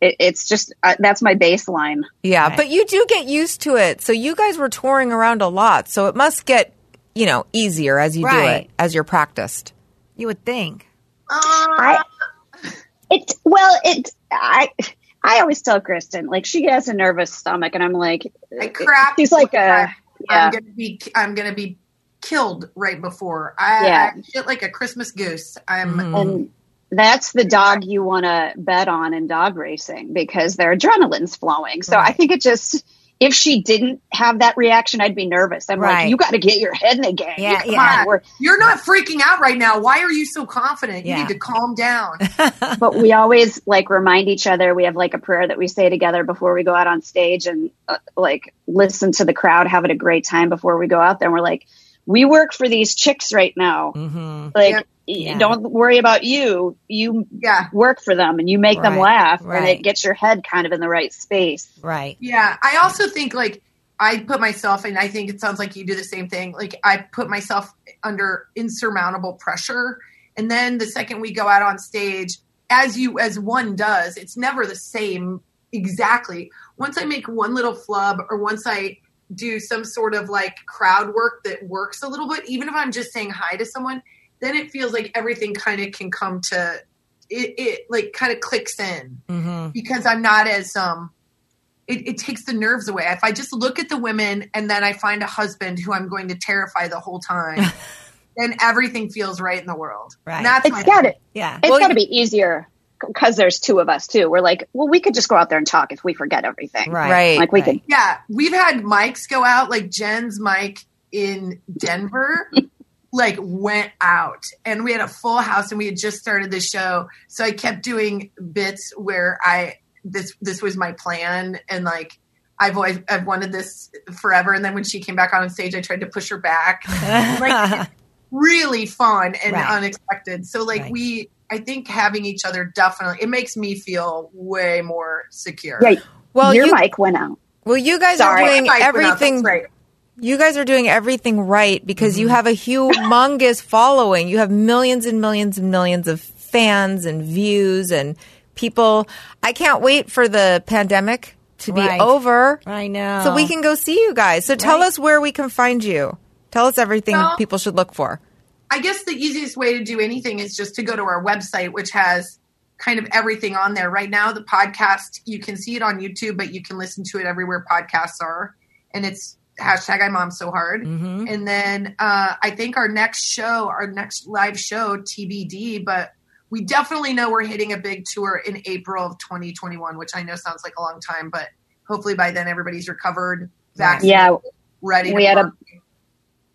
it, it's just uh, that's my baseline. Yeah, Right. but you do get used to it. So you guys were touring around a lot, so it must get you know easier as you do it as you're practiced. You would think. I it well it I I always tell Kristen like she has a nervous stomach and I'm like I crap. she's like a yeah I'm gonna be. I'm gonna be killed right before. I, Yeah. I shit like a Christmas goose. I'm. Mm-hmm. and that's the dog you want to bet on in dog racing because their adrenaline's flowing. So I think it just if she didn't have that reaction, I'd be nervous. I'm Right. like, you got to get your head in the game. Yeah, Come yeah. on, we're- You're not freaking out right now. Why are you so confident? Yeah. You need to calm down. but we always like remind each other. We have like a prayer that we say together before we go out on stage and uh, like listen to the crowd having a great time before we go out there. And we're like, we work for these chicks right now. Mm-hmm. Like, Yep. Y- Yeah. don't worry about you. You yeah. work for them and you make them Right, laugh and it gets your head kind of in the right space. Right. Yeah. I also think like I put myself, and I think it sounds like you do the same thing. Like I put myself under insurmountable pressure, and then the second we go out on stage, as you as one does, it's never the same exactly. Once I make one little flub, or once I do some sort of like crowd work that works a little bit, even if I'm just saying hi to someone, then it feels like everything kind of can come to it, it like kind of clicks in Mm-hmm. because I'm not as um it, it takes the nerves away. If I just look at the women and then I find a husband who I'm going to terrify the whole time, then everything feels right in the world. Right. And that's It's my got to Yeah. It's Well, got to be easier because there's two of us too. We're like, well, we could just go out there and talk if we forget everything. Right. Right. Like we Right. could. Yeah, we've had mics go out. Like Jen's mic in Denver, like went out, and we had a full house, and we had just started the show. So I kept doing bits where I this this was my plan, and like I've always I've wanted this forever. And then when she came back on stage, I tried to push her back. like really fun and Right. unexpected. So like Right. we. I think having each other definitely it makes me feel way more secure. Right. Well, your you, mic went out. well, you guys Sorry. are doing Mike went out, that's everything. right. You guys are doing everything right because Mm-hmm. you have a humongous following. You have millions and millions and millions of fans and views and people. I can't wait for the pandemic to be Right. over I know. so we can go see you guys. So tell Right. us where we can find you. Tell us everything Well- people should look for. I guess the easiest way to do anything is just to go to our website, which has kind of everything on there. Right now, the podcast, you can see it on YouTube, but you can listen to it everywhere podcasts are. And it's hashtag I mom so hard. Mhm. And then uh, I think our next show, our next live show, TBD, but we definitely know we're hitting a big tour in April of 2021, which I know sounds like a long time, but hopefully by then everybody's recovered, vaccinated, Yeah, ready. we to had a- work.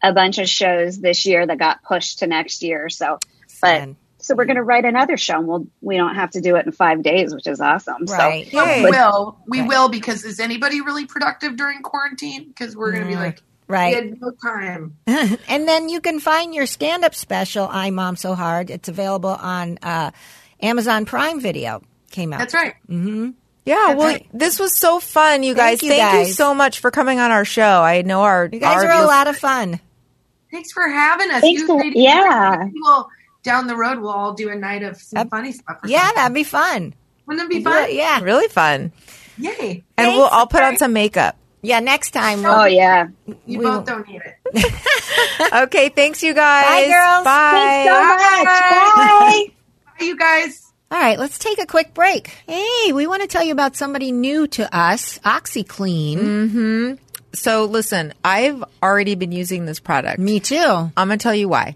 a bunch of shows this year that got pushed to next year. So, but Fun. So we're going to write another show. and We'll we don't have to do it in five days, which is awesome. Right. So, Yay. we will. We Right. will because is anybody really productive during quarantine? Because we're going to be like, we Right. had no time. and then you can find your stand up special, I Mom So Hard. It's available on uh, Amazon Prime Video. Came out. That's right. Yeah, well, right. this was so fun, you guys. Thank you, Thank you so much for coming on our show. I know our You guys our are a lot of fun. Thanks for having us. Thanks You for- yeah. We'll, down the road, we'll all do a night of some That'd- funny stuff. or Yeah, something. that'd be fun. Wouldn't it be Yeah, fun? yeah. really fun. Yay. And Thanks. we'll I'll put on some makeup. Yeah, next time. oh We'll, yeah, You We both don't need it. Okay, thanks you guys. Bye, girls. Bye. so much. Bye. Bye, you guys. All right, let's take a quick break. Hey, we want to tell you about somebody new to us, OxiClean. Mm-hmm. So listen, I've already been using this product. Me too. I'm going to tell you why.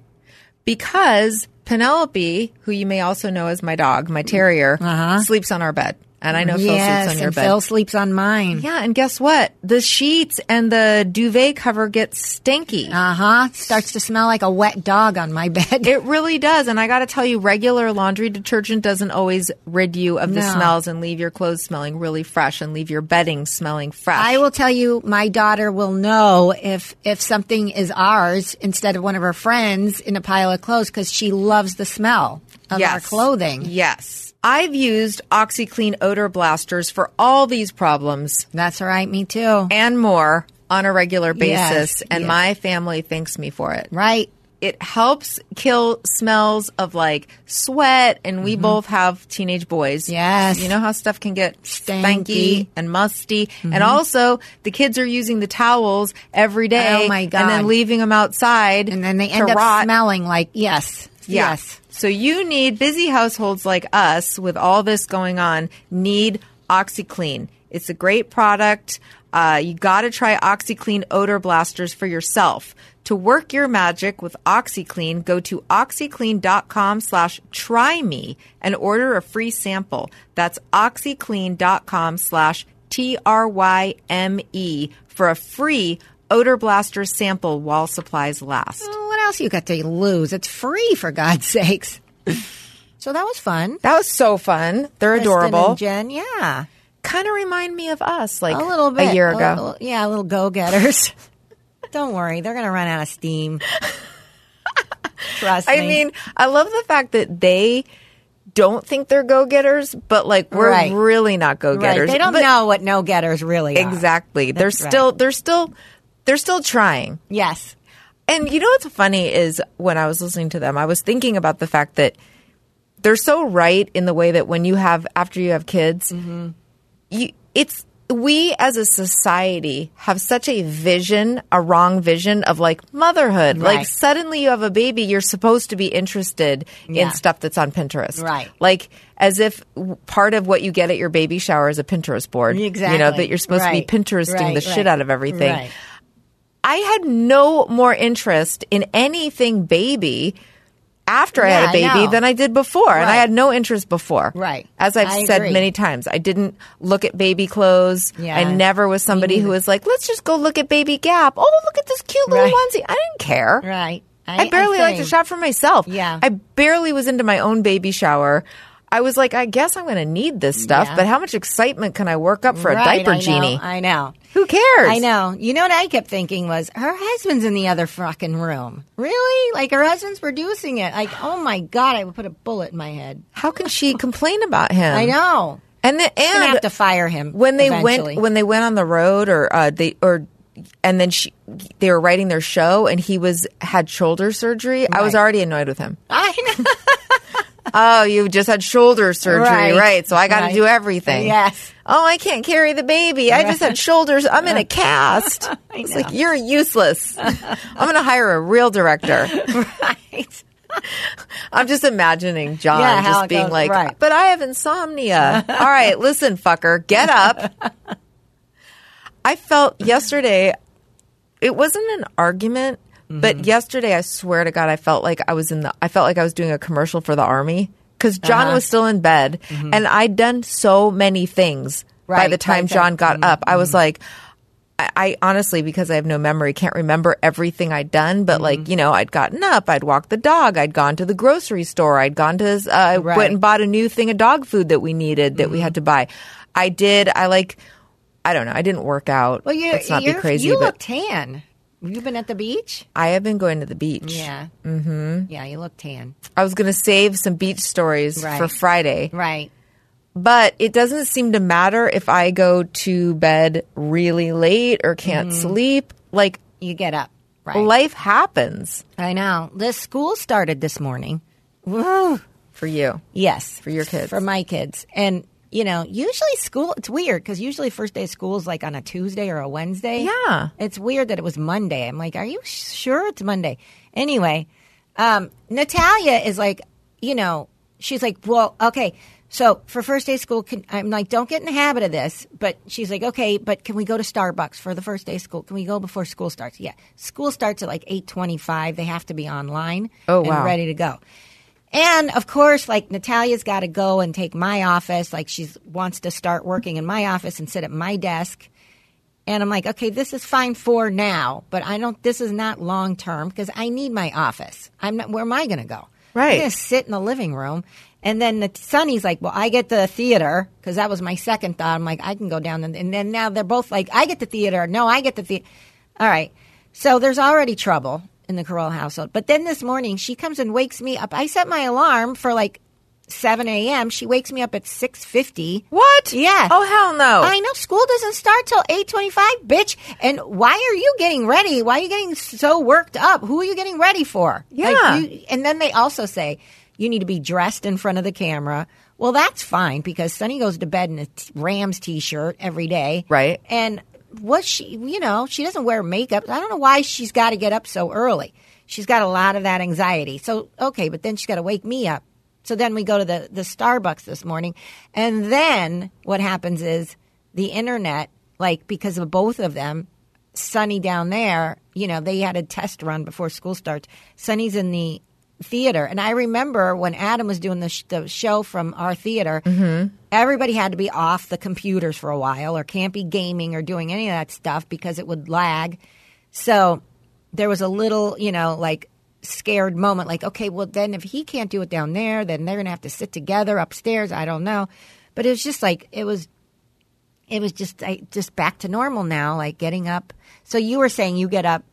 Because Penelope, who you may also know as my dog, my terrier, Uh-huh. sleeps on our bed. And I know Phil yes, sleeps on your and bed. Phil sleeps on mine. yeah, and guess what? The sheets and the duvet cover get stinky. Uh huh. Starts to smell like a wet dog on my bed. It really does. And I got to tell you, regular laundry detergent doesn't always rid you of the No. smells and leave your clothes smelling really fresh and leave your bedding smelling fresh. I will tell you, my daughter will know if if something is ours instead of one of her friends in a pile of clothes because she loves the smell of our clothing. Yes. I've used OxiClean odor blasters for all these problems That's right. Me too. and more on a regular Yes, basis, and yes. my family thanks me for it. Right. It helps kill smells of like sweat, and we both have teenage boys. Mm-hmm. Yes. You know how stuff can get Stanky. stanky and musty. And also, the kids are using the towels every day. Oh, my God. And then leaving them outside. And then they end up rot. smelling like yes. Yeah. Yes. So you need busy households like us with all this going on need OxiClean. It's a great product. Uh, you got to try OxiClean odor blasters for yourself. To work your magic with OxiClean, go to oxiclean.com slash try me and order a free sample. That's oxiclean.com slash T-R-Y-M-E for a free odor blaster sample while supplies last. Else you got to lose? It's free for God's sakes. so that was fun. That was so fun. They're Kristen adorable. and Jen, yeah, Kind of remind me of us, like a little bit a year A ago. little- yeah, little go getters. Don't worry, they're going to run out of steam. Trust me. I mean, I love the fact that they don't think they're go getters, but like we're Right. really not go right? getters. They don't know what no getters really are. exactly. They're That's right. still they're still they're still trying. Yes. And you know what's funny is when I was listening to them, I was thinking about the fact that they're so right in the way that when you have after you have kids, Mm-hmm. you it's we as a society have such a vision, a wrong vision of like motherhood. Like suddenly you have a baby, you're supposed to be interested Yeah. in stuff that's on Pinterest. Right. Like as if part of what you get at your baby shower is a Pinterest board. Exactly. You know, that you're supposed Right. to be Pinteresting Right, the shit out of everything. Right. I had no more interest in anything baby after I had a baby know. than I did before. And I had no interest before. Right. As I've I said agree. many times, I didn't look at baby clothes. Yeah. I never was somebody who was like, let's just go look at baby Gap. Oh, look at this cute little Right. onesie. I didn't care. Right. I, barely like to shop for myself. Yeah. I barely was into my own baby shower. I was like, I guess I'm going to need this stuff, Yeah. but how much excitement can I work up for a Right, diaper I know, genie? I know. Who cares? I know. You know what I kept thinking was her husband's in the other fucking room. Really? Like her husband's producing it. Like, oh my god, I would put a bullet in my head. How can she complain about him? I know. And the, and have to fire him when they eventually. went when they went on the road or uh, they or and then she they were writing their show and he was had shoulder surgery. I was already annoyed with him. I know. Oh, you just had shoulder surgery, right? Right. So I got to Right. do everything. Yes. Oh, I can't carry the baby. I just had shoulders. I'm in a cast. It's like you're useless. I'm going to hire a real director. right. I'm just imagining John Yeah, just being goes, like, right. but I have insomnia. All right, listen, fucker, get up. I felt yesterday, it wasn't an argument, Mm-hmm. but yesterday, I swear to God, I felt like I was in the, I felt like I was doing a commercial for the army because John Uh-huh. was still in bed and I'd done so many things by Mm-hmm. The time by John got up. I Mm-hmm. was like, I, I honestly, because I have no memory, can't remember everything I'd done. But Mm-hmm. like, you know, I'd gotten up, I'd walked the dog, I'd gone to the grocery store, I'd gone to, uh, I Right. went and bought a new thing of dog food that we needed that we had to buy. I did. I like, I don't know. I didn't work out. Well, you, Let's not be crazy, you but look tan. You've been at the beach? I have been going to the beach. Yeah. Mm-hmm. Yeah, you look tan. I was going to save some beach stories Right. for Friday, Right. but it doesn't seem to matter if I go to bed really late or can't Mm-hmm. sleep. Like, You get up. Right. life happens I know. This school started this morning. Woo. for you. Yes. For your kids. For my kids. And, you know, usually school, it's weird because usually first day of school is like on a Tuesday or a Wednesday. Yeah. It's weird that it was Monday. I'm like, are you sure it's Monday? Anyway, um, Natalia is like, you know, she's like, well, okay. So for first day of school, can, I'm like, don't get in the habit of this. But she's like, okay, but can we go to Starbucks for the first day of school? Can we go before school starts? Yeah, school starts at like eight twenty-five. They have to be online. Oh, and wow. ready to go. And of course, like Natalia's got to go and take my office. Like she wants to start working in my office and sit at my desk. And I'm like, okay, this is fine for now, but I don't. This is not long term because I need my office. I'm not. Where am I going to go? Right. I'm going to sit in the living room. And then the Sonny's like, well, I get the theater because that was my second thought. I'm like, I can go down. And, and then now they're both like, I get the theater. No, I get the theater. All right. So there's already trouble in the Carolla household. But then this morning, she comes and wakes me up. I set my alarm for like 7 a.m. She wakes me up at 6.50. What? Yeah. Oh hell no. I know school doesn't start till 8:25, bitch. And why are you getting ready? Why are you getting so worked up? Who are you getting ready for? Like, Yeah. you- and then they also say you need to be dressed in front of the camera. Well, that's fine because Sonny goes to bed in a t- Rams t-shirt every day. Right. And what she, you know, she doesn't wear makeup. I don't know why she's got to get up so early. She's got a lot of that anxiety. So, okay, but then she's got to wake me up. So then we go to the, the Starbucks this morning. And then what happens is the internet, like because of both of them, Sonny down there, you know, they had a test run before school starts. Sonny's in the theater. And I remember when Adam was doing the, sh- the show from our theater, mm-hmm. everybody had to be off the computers for a while or can't be gaming or doing any of that stuff because it would lag. So there was a little, you know, like scared moment like, okay, well, then if he can't do it down there, then they're going to have to sit together upstairs. I don't know. But it was just like, it was it was just I, just back to normal now, like getting up. So you were saying you get up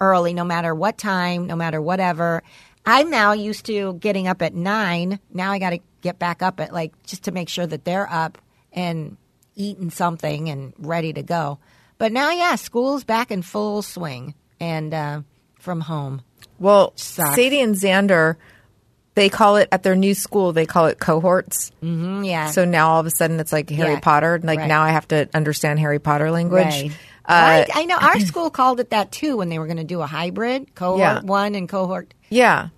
early, no matter what time, no matter whatever. I'm now used to getting up at nine. Now I got to get back up at like just to make sure that they're up and eating something and ready to go. But now, yeah, school's back in full swing and uh, from home. well, Sucks. Sadie and Xander, they call it at their new school. They call it cohorts. Mm, yeah. So now all of a sudden it's like Harry Yeah. Potter. Like Right. now I have to understand Harry Potter language. Right. Uh, I, I know our school called it that too when they were going to do a hybrid cohort Yeah. one and cohort. Yeah.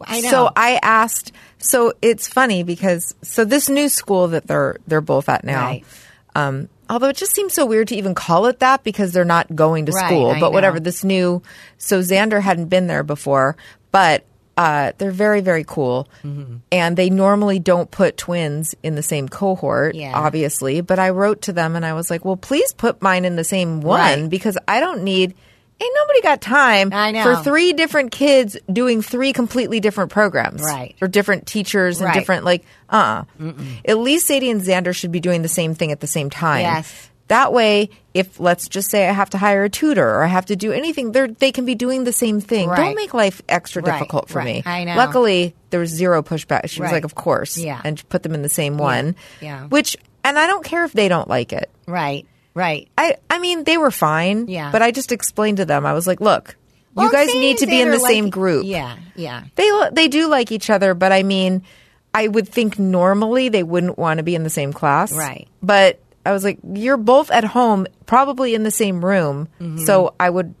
I know. So I asked. So it's funny because so this new school that they're they're both at now. Right. Um, although it just seems so weird to even call it that because they're not going to Right, school. I but whatever. This new. So Xander hadn't been there before, but uh, they're very very cool, Mm-hmm. and they normally don't put twins in the same cohort. Yeah. Obviously, but I wrote to them and I was like, well, please put mine in the same one Right. because I don't need. Ain't nobody got time I know. for three different kids doing three completely different programs, Right. Or different teachers and Right. different like, uh, uh At least Sadie and Xander should be doing the same thing at the same time. Yes. That way, if let's just say I have to hire a tutor or I have to do anything, they they can be doing the same thing. Right. Don't make life extra Right, difficult for me. I know. Luckily, there was zero pushback. She was like, "Of course," Yeah. and put them in the same one. yeah. Which, and I don't care if they don't like it. Right, right. I, I mean, they were fine. Yeah. But I just explained to them, I was like, look, Well, you guys need to be in the like- same group. Yeah, yeah. They they do like each other, but I mean, I would think normally they wouldn't want to be in the same class. Right. But I was like, you're both at home, probably in the same room. Mm-hmm. So I would,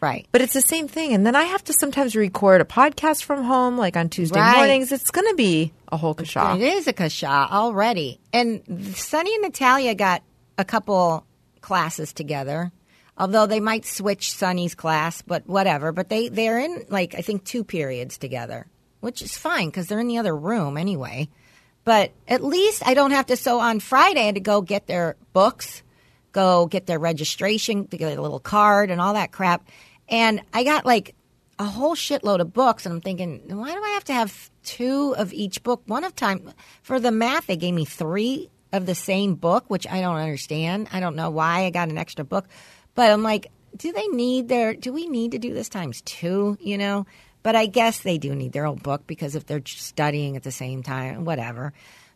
Right. but it's the same thing. And then I have to sometimes record a podcast from home, like on Tuesday Right. mornings. It's going to be a whole kasha. It is a kasha already. And Sonny and Natalia got a couple classes together. Although they might switch Sonny's class, but whatever. But they, they're in, like, I think two periods together, which is fine because they're in the other room anyway. But at least I don't have to. So on Friday, I had to go get their books, go get their registration, get a little card and all that crap. And I got like a whole shitload of books, and I'm thinking, why do I have to have two of each book? One of time for the math, they gave me three of the same book, which I don't understand. I don't know why I got an extra book, but I'm like, do they need their? Do we need to do this times two? You know. But I guess they do need their own book because if they're studying at the same time, whatever.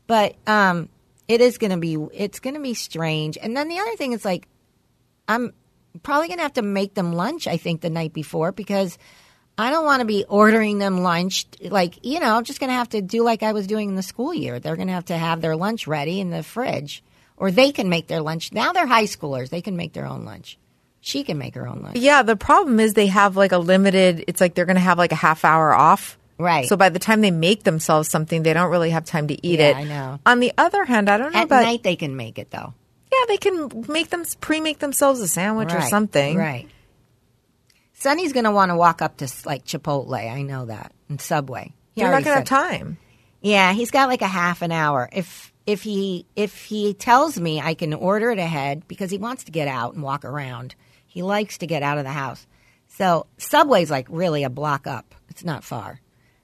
But um, it is going to be it's going to be strange. And then the other thing is like I'm probably going to have to make them lunch, I think, the night before because I don't want to be ordering them lunch. Like, you know, I'm just going to have to do like I was doing in the school year. They're going to have to have their lunch ready in the fridge, or they can make their lunch. Now they're high schoolers, they can make their own lunch. She can make her own lunch. Yeah, the problem is they have like a limited. It's like they're going to have like a half hour off. Right. So by the time they make themselves something, they don't really have time to eat Yeah, it. I know. On the other hand, I don't know At about. night, they can make it though. Yeah, they can make them pre-make themselves a sandwich or something. Right. Sonny's going to want to walk up to like Chipotle. I know that. And Subway. He They're not going to have time. Yeah, he's got like a half an hour. If if he if he tells me I can order it ahead because he wants to get out and walk around. He likes to get out of the house. So Subway's like really a block up. It's not far.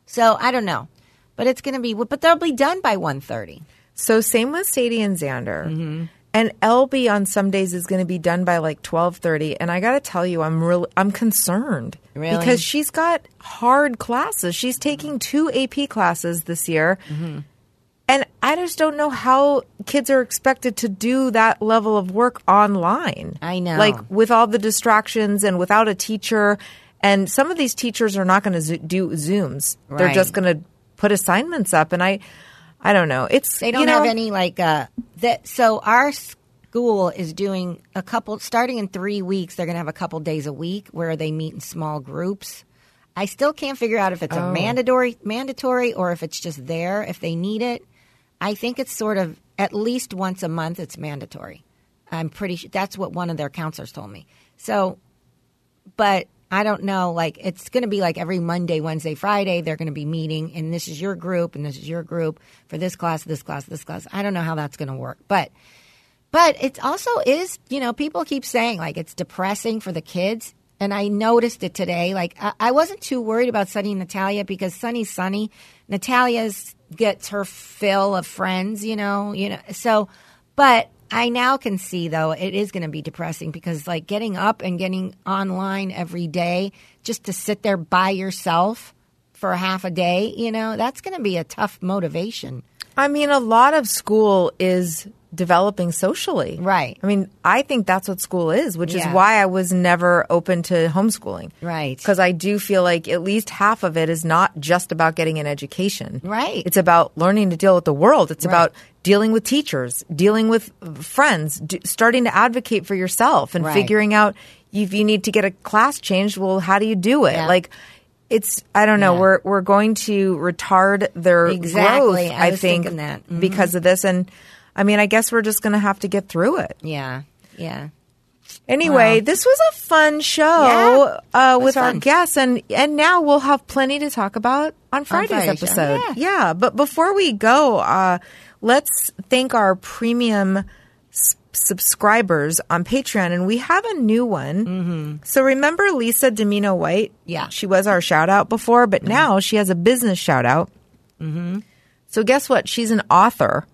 So I don't know. But it's going to be but they'll be done by 1:30. So same with Sadie and Xander. Mm-hmm. And Elby on some days is going to be done by like twelve thirty, and I got to tell you, I'm really I'm concerned Really? because she's got hard classes. She's taking two AP classes this year, Mm-hmm. And I just don't know how kids are expected to do that level of work online. I know. Like with all the distractions and without a teacher. And some of these teachers are not going to do Zooms. They're just going to put assignments up. And I, I don't know. It's They don't you know, have any like uh that so our school is doing a couple starting in 3 weeks they're going to have a couple days a week where they meet in small groups. I still can't figure out if it's Oh. a mandatory mandatory or if it's just there if they need it. I think it's sort of at least once a month it's mandatory. I'm pretty sure that's what one of their counselors told me. So but I don't know. Like it's going to be like every Monday, Wednesday, Friday. They're going to be meeting, and this is your group, and this is your group for this class, this class, this class. I don't know how that's going to work, but but it also is. You know, people keep saying like it's depressing for the kids, and I noticed it today. Like I, I wasn't too worried about Sonny and Natalia because Sonny's Sonny, Natalia's gets her fill of friends. You know, you know. So, but I now can see though it is going to be depressing because like getting up and getting online every day just to sit there by yourself for half a day, you know, that's going to be a tough motivation. I mean, a lot of school is developing socially. Right. I mean, I think that's what school is, which Yeah. is why I was never open to homeschooling. Right. Because I do feel like at least half of it is not just about getting an education. Right. It's about learning to deal with the world. It's about dealing with teachers, dealing with friends, d- starting to advocate for yourself and Right. figuring out if you need to get a class changed, well, how do you do it? Yeah. Like, it's I don't know. Yeah. We're we're going to retard their Exactly. growth. I I, think that. Mhm. because of this, and I mean, I guess we're just going to have to get through it. Yeah. Yeah. Anyway, Wow. this was a fun show Yeah, uh, with our guests, and and now we'll have plenty to talk about on Friday's Friday's show. episode. Yeah. but before we go, uh, let's thank our premium s- subscribers on Patreon, and we have a new one. Mm-hmm. So remember Lisa Domino White? Yeah. she was our shout out before, but now she has a business shout out. Mm-hmm. So guess what? She's an author.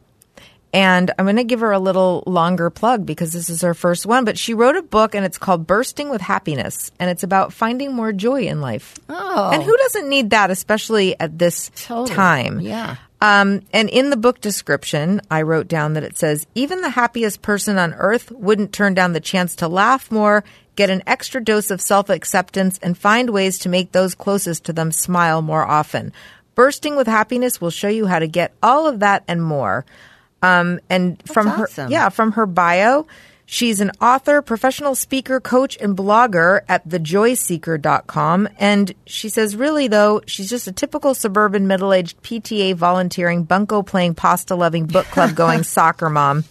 And I'm going to give her a little longer plug because this is her first one. But she wrote a book and it's called Bursting with Happiness. And it's about finding more joy in life. Oh. And who doesn't need that, especially at this Totally. time? Yeah. Um, and in the book description, I wrote down that it says, even the happiest person on earth wouldn't turn down the chance to laugh more, get an extra dose of self acceptance, and find ways to make those closest to them smile more often. Bursting with happiness will show you how to get all of that and more. Um, and from awesome. her, yeah, from her bio, she's an author, professional speaker, coach, and blogger at thejoyseeker.com. And she says, really though, she's just a typical suburban middle-aged PTA volunteering, bunco playing, pasta loving, book club going soccer mom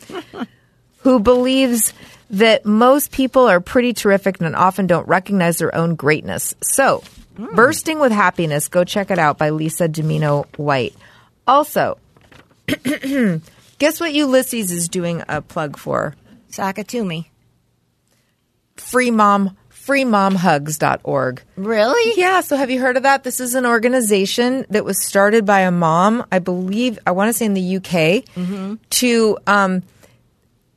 who believes that most people are pretty terrific and often don't recognize their own greatness. So, Bursting with Happiness, go check it out by Lisa Domino White. Also, guess what Ulysses is doing a plug for? Sakatumi. Free Mom, freemomhugs.org. Really? Yeah, so have you heard of that? This is an organization that was started by a mom, I believe, I want to say in the UK, to um,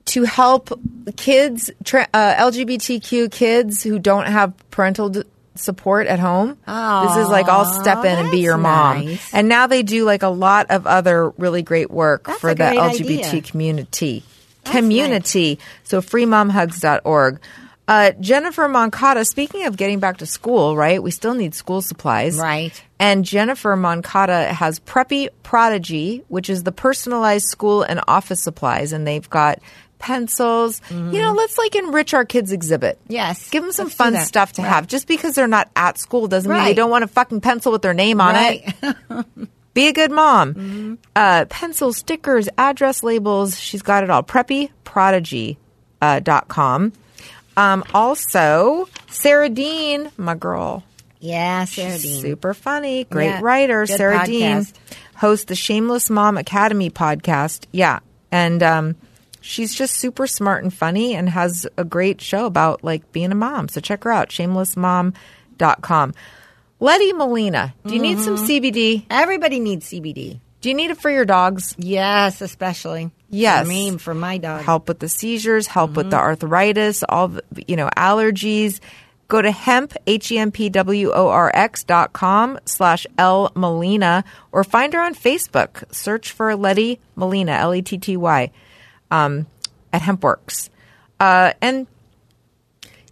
to help kids, tra- uh, LGBTQ kids who don't have parental d- support at home. this is like I'll step in and be your mom. nice. And now they do like a lot of other really great work That's for the LGBT idea. community. community. So freemomhugs.org. Uh, Jennifer Moncada, speaking of getting back to school, right? We still need school supplies. Right. And Jennifer Moncada has Preppy Prodigy, which is the personalized school and office supplies. And they've got pencils. You know, let's like enrich our kids' exhibit. Mm-hmm. Yes. Give them some fun stuff to Right. have. Just because they're not at school doesn't mean they don't want a fucking pencil with their name on it. Be a good mom. Mm-hmm. Uh, pencils, stickers, address labels. She's got it all. PreppyProdigy uh, dot com. Um, also, Sarah Dean, my girl. yeah, Sarah Dean. Super funny. Great Yeah, writer. good Sarah Dean podcast. hosts the Shameless Mom Academy podcast. Yeah. And um, she's just super smart and funny and has a great show about like being a mom. So check her out, shamelessmom.com. Letty Molina, do you need some Mm-hmm. CBD? Everybody needs CBD. Do you need it for your dogs? Yes, especially. Yes. For me, for my dog. Help with the seizures, help with the arthritis, all the, you know, allergies. go to hemp, H-E-M-P-W-O-R-X dot com slash L Molina or find her on Facebook. Search for Letty Molina, L-E-T-T-Y, um, at HempWorx. Uh, and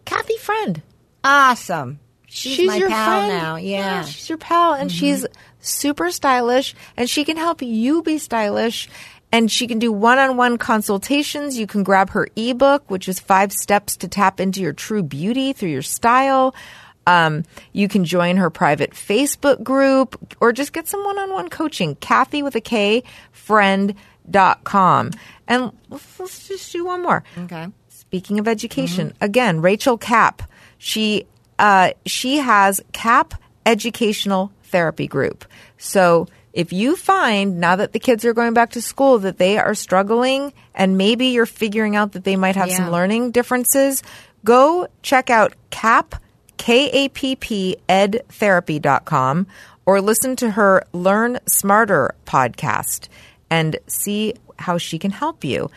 Kathy Friend. Awesome. She's, my your pal friend. now. Yeah. she's your pal, and she's super stylish, and she can help you be stylish. And she can do one-on-one consultations. You can grab her ebook, which is five steps to tap into your true beauty through your style. Um, you can join her private Facebook group or just get some one-on-one coaching. Kathy with a K, friend.com. And let's, let's just do one more. Okay. Speaking of education, again, Rachel Kapp. She uh, she has Kapp Educational Therapy Group. So if you find now that the kids are going back to school that they are struggling and maybe you're figuring out that they might have Yeah. some learning differences, go check out Kapp K-A-P-P edtherapy.com or listen to her Learn Smarter podcast and see how she can help you.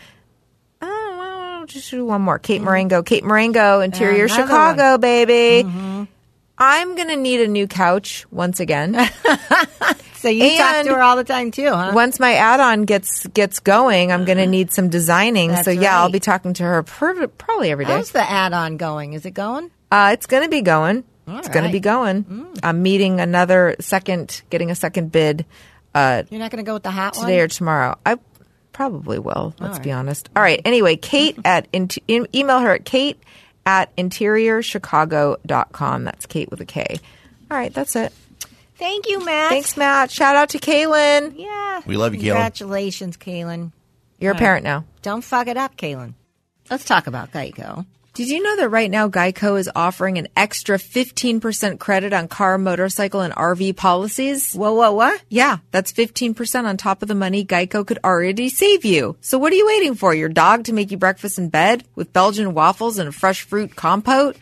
Oh, well, I'll just do one more. Kate Marengo. Kate Marengo, Interior Chicago, baby. Mm-hmm. I'm going to need a new couch once again. So you talk And- to her all the time too, huh? once my add-on gets gets going, I'm going to need some designing. That's so yeah, I'll be talking to her per- probably every day. How's the add-on going? Is it going? Uh, it's going to be going. it's going to be going. I'm meeting another second, getting a second bid uh, You're not going to go with the hot today one? or tomorrow. I probably will. Let's be honest. All right. Anyway, Kate at int- em- email her at Kate at interiorchicago.com. That's Kate with a K. All right, that's it. Thank you, Matt. Thanks, Matt. Shout out to Kaylin. Yeah. We love you, Kaylin. Congratulations, Kaylin. You're a parent now. Don't fuck it up, Kaylin. Let's talk about Geico. Did you know that right now Geico is offering an extra 15% credit on car, motorcycle, and RV policies? Whoa, whoa, what? Yeah, that's 15% on top of the money Geico could already save you. So what are you waiting for? Your dog to make you breakfast in bed with Belgian waffles and a fresh fruit compote?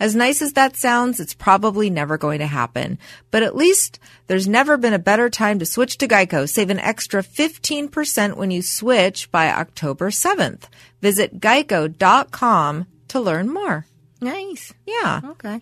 As nice as that sounds, it's probably never going to happen. But at least there's never been a better time to switch to Geico. Save an extra 15% when you switch by October 7th. Visit geico.com to learn more. Nice. Yeah. Okay.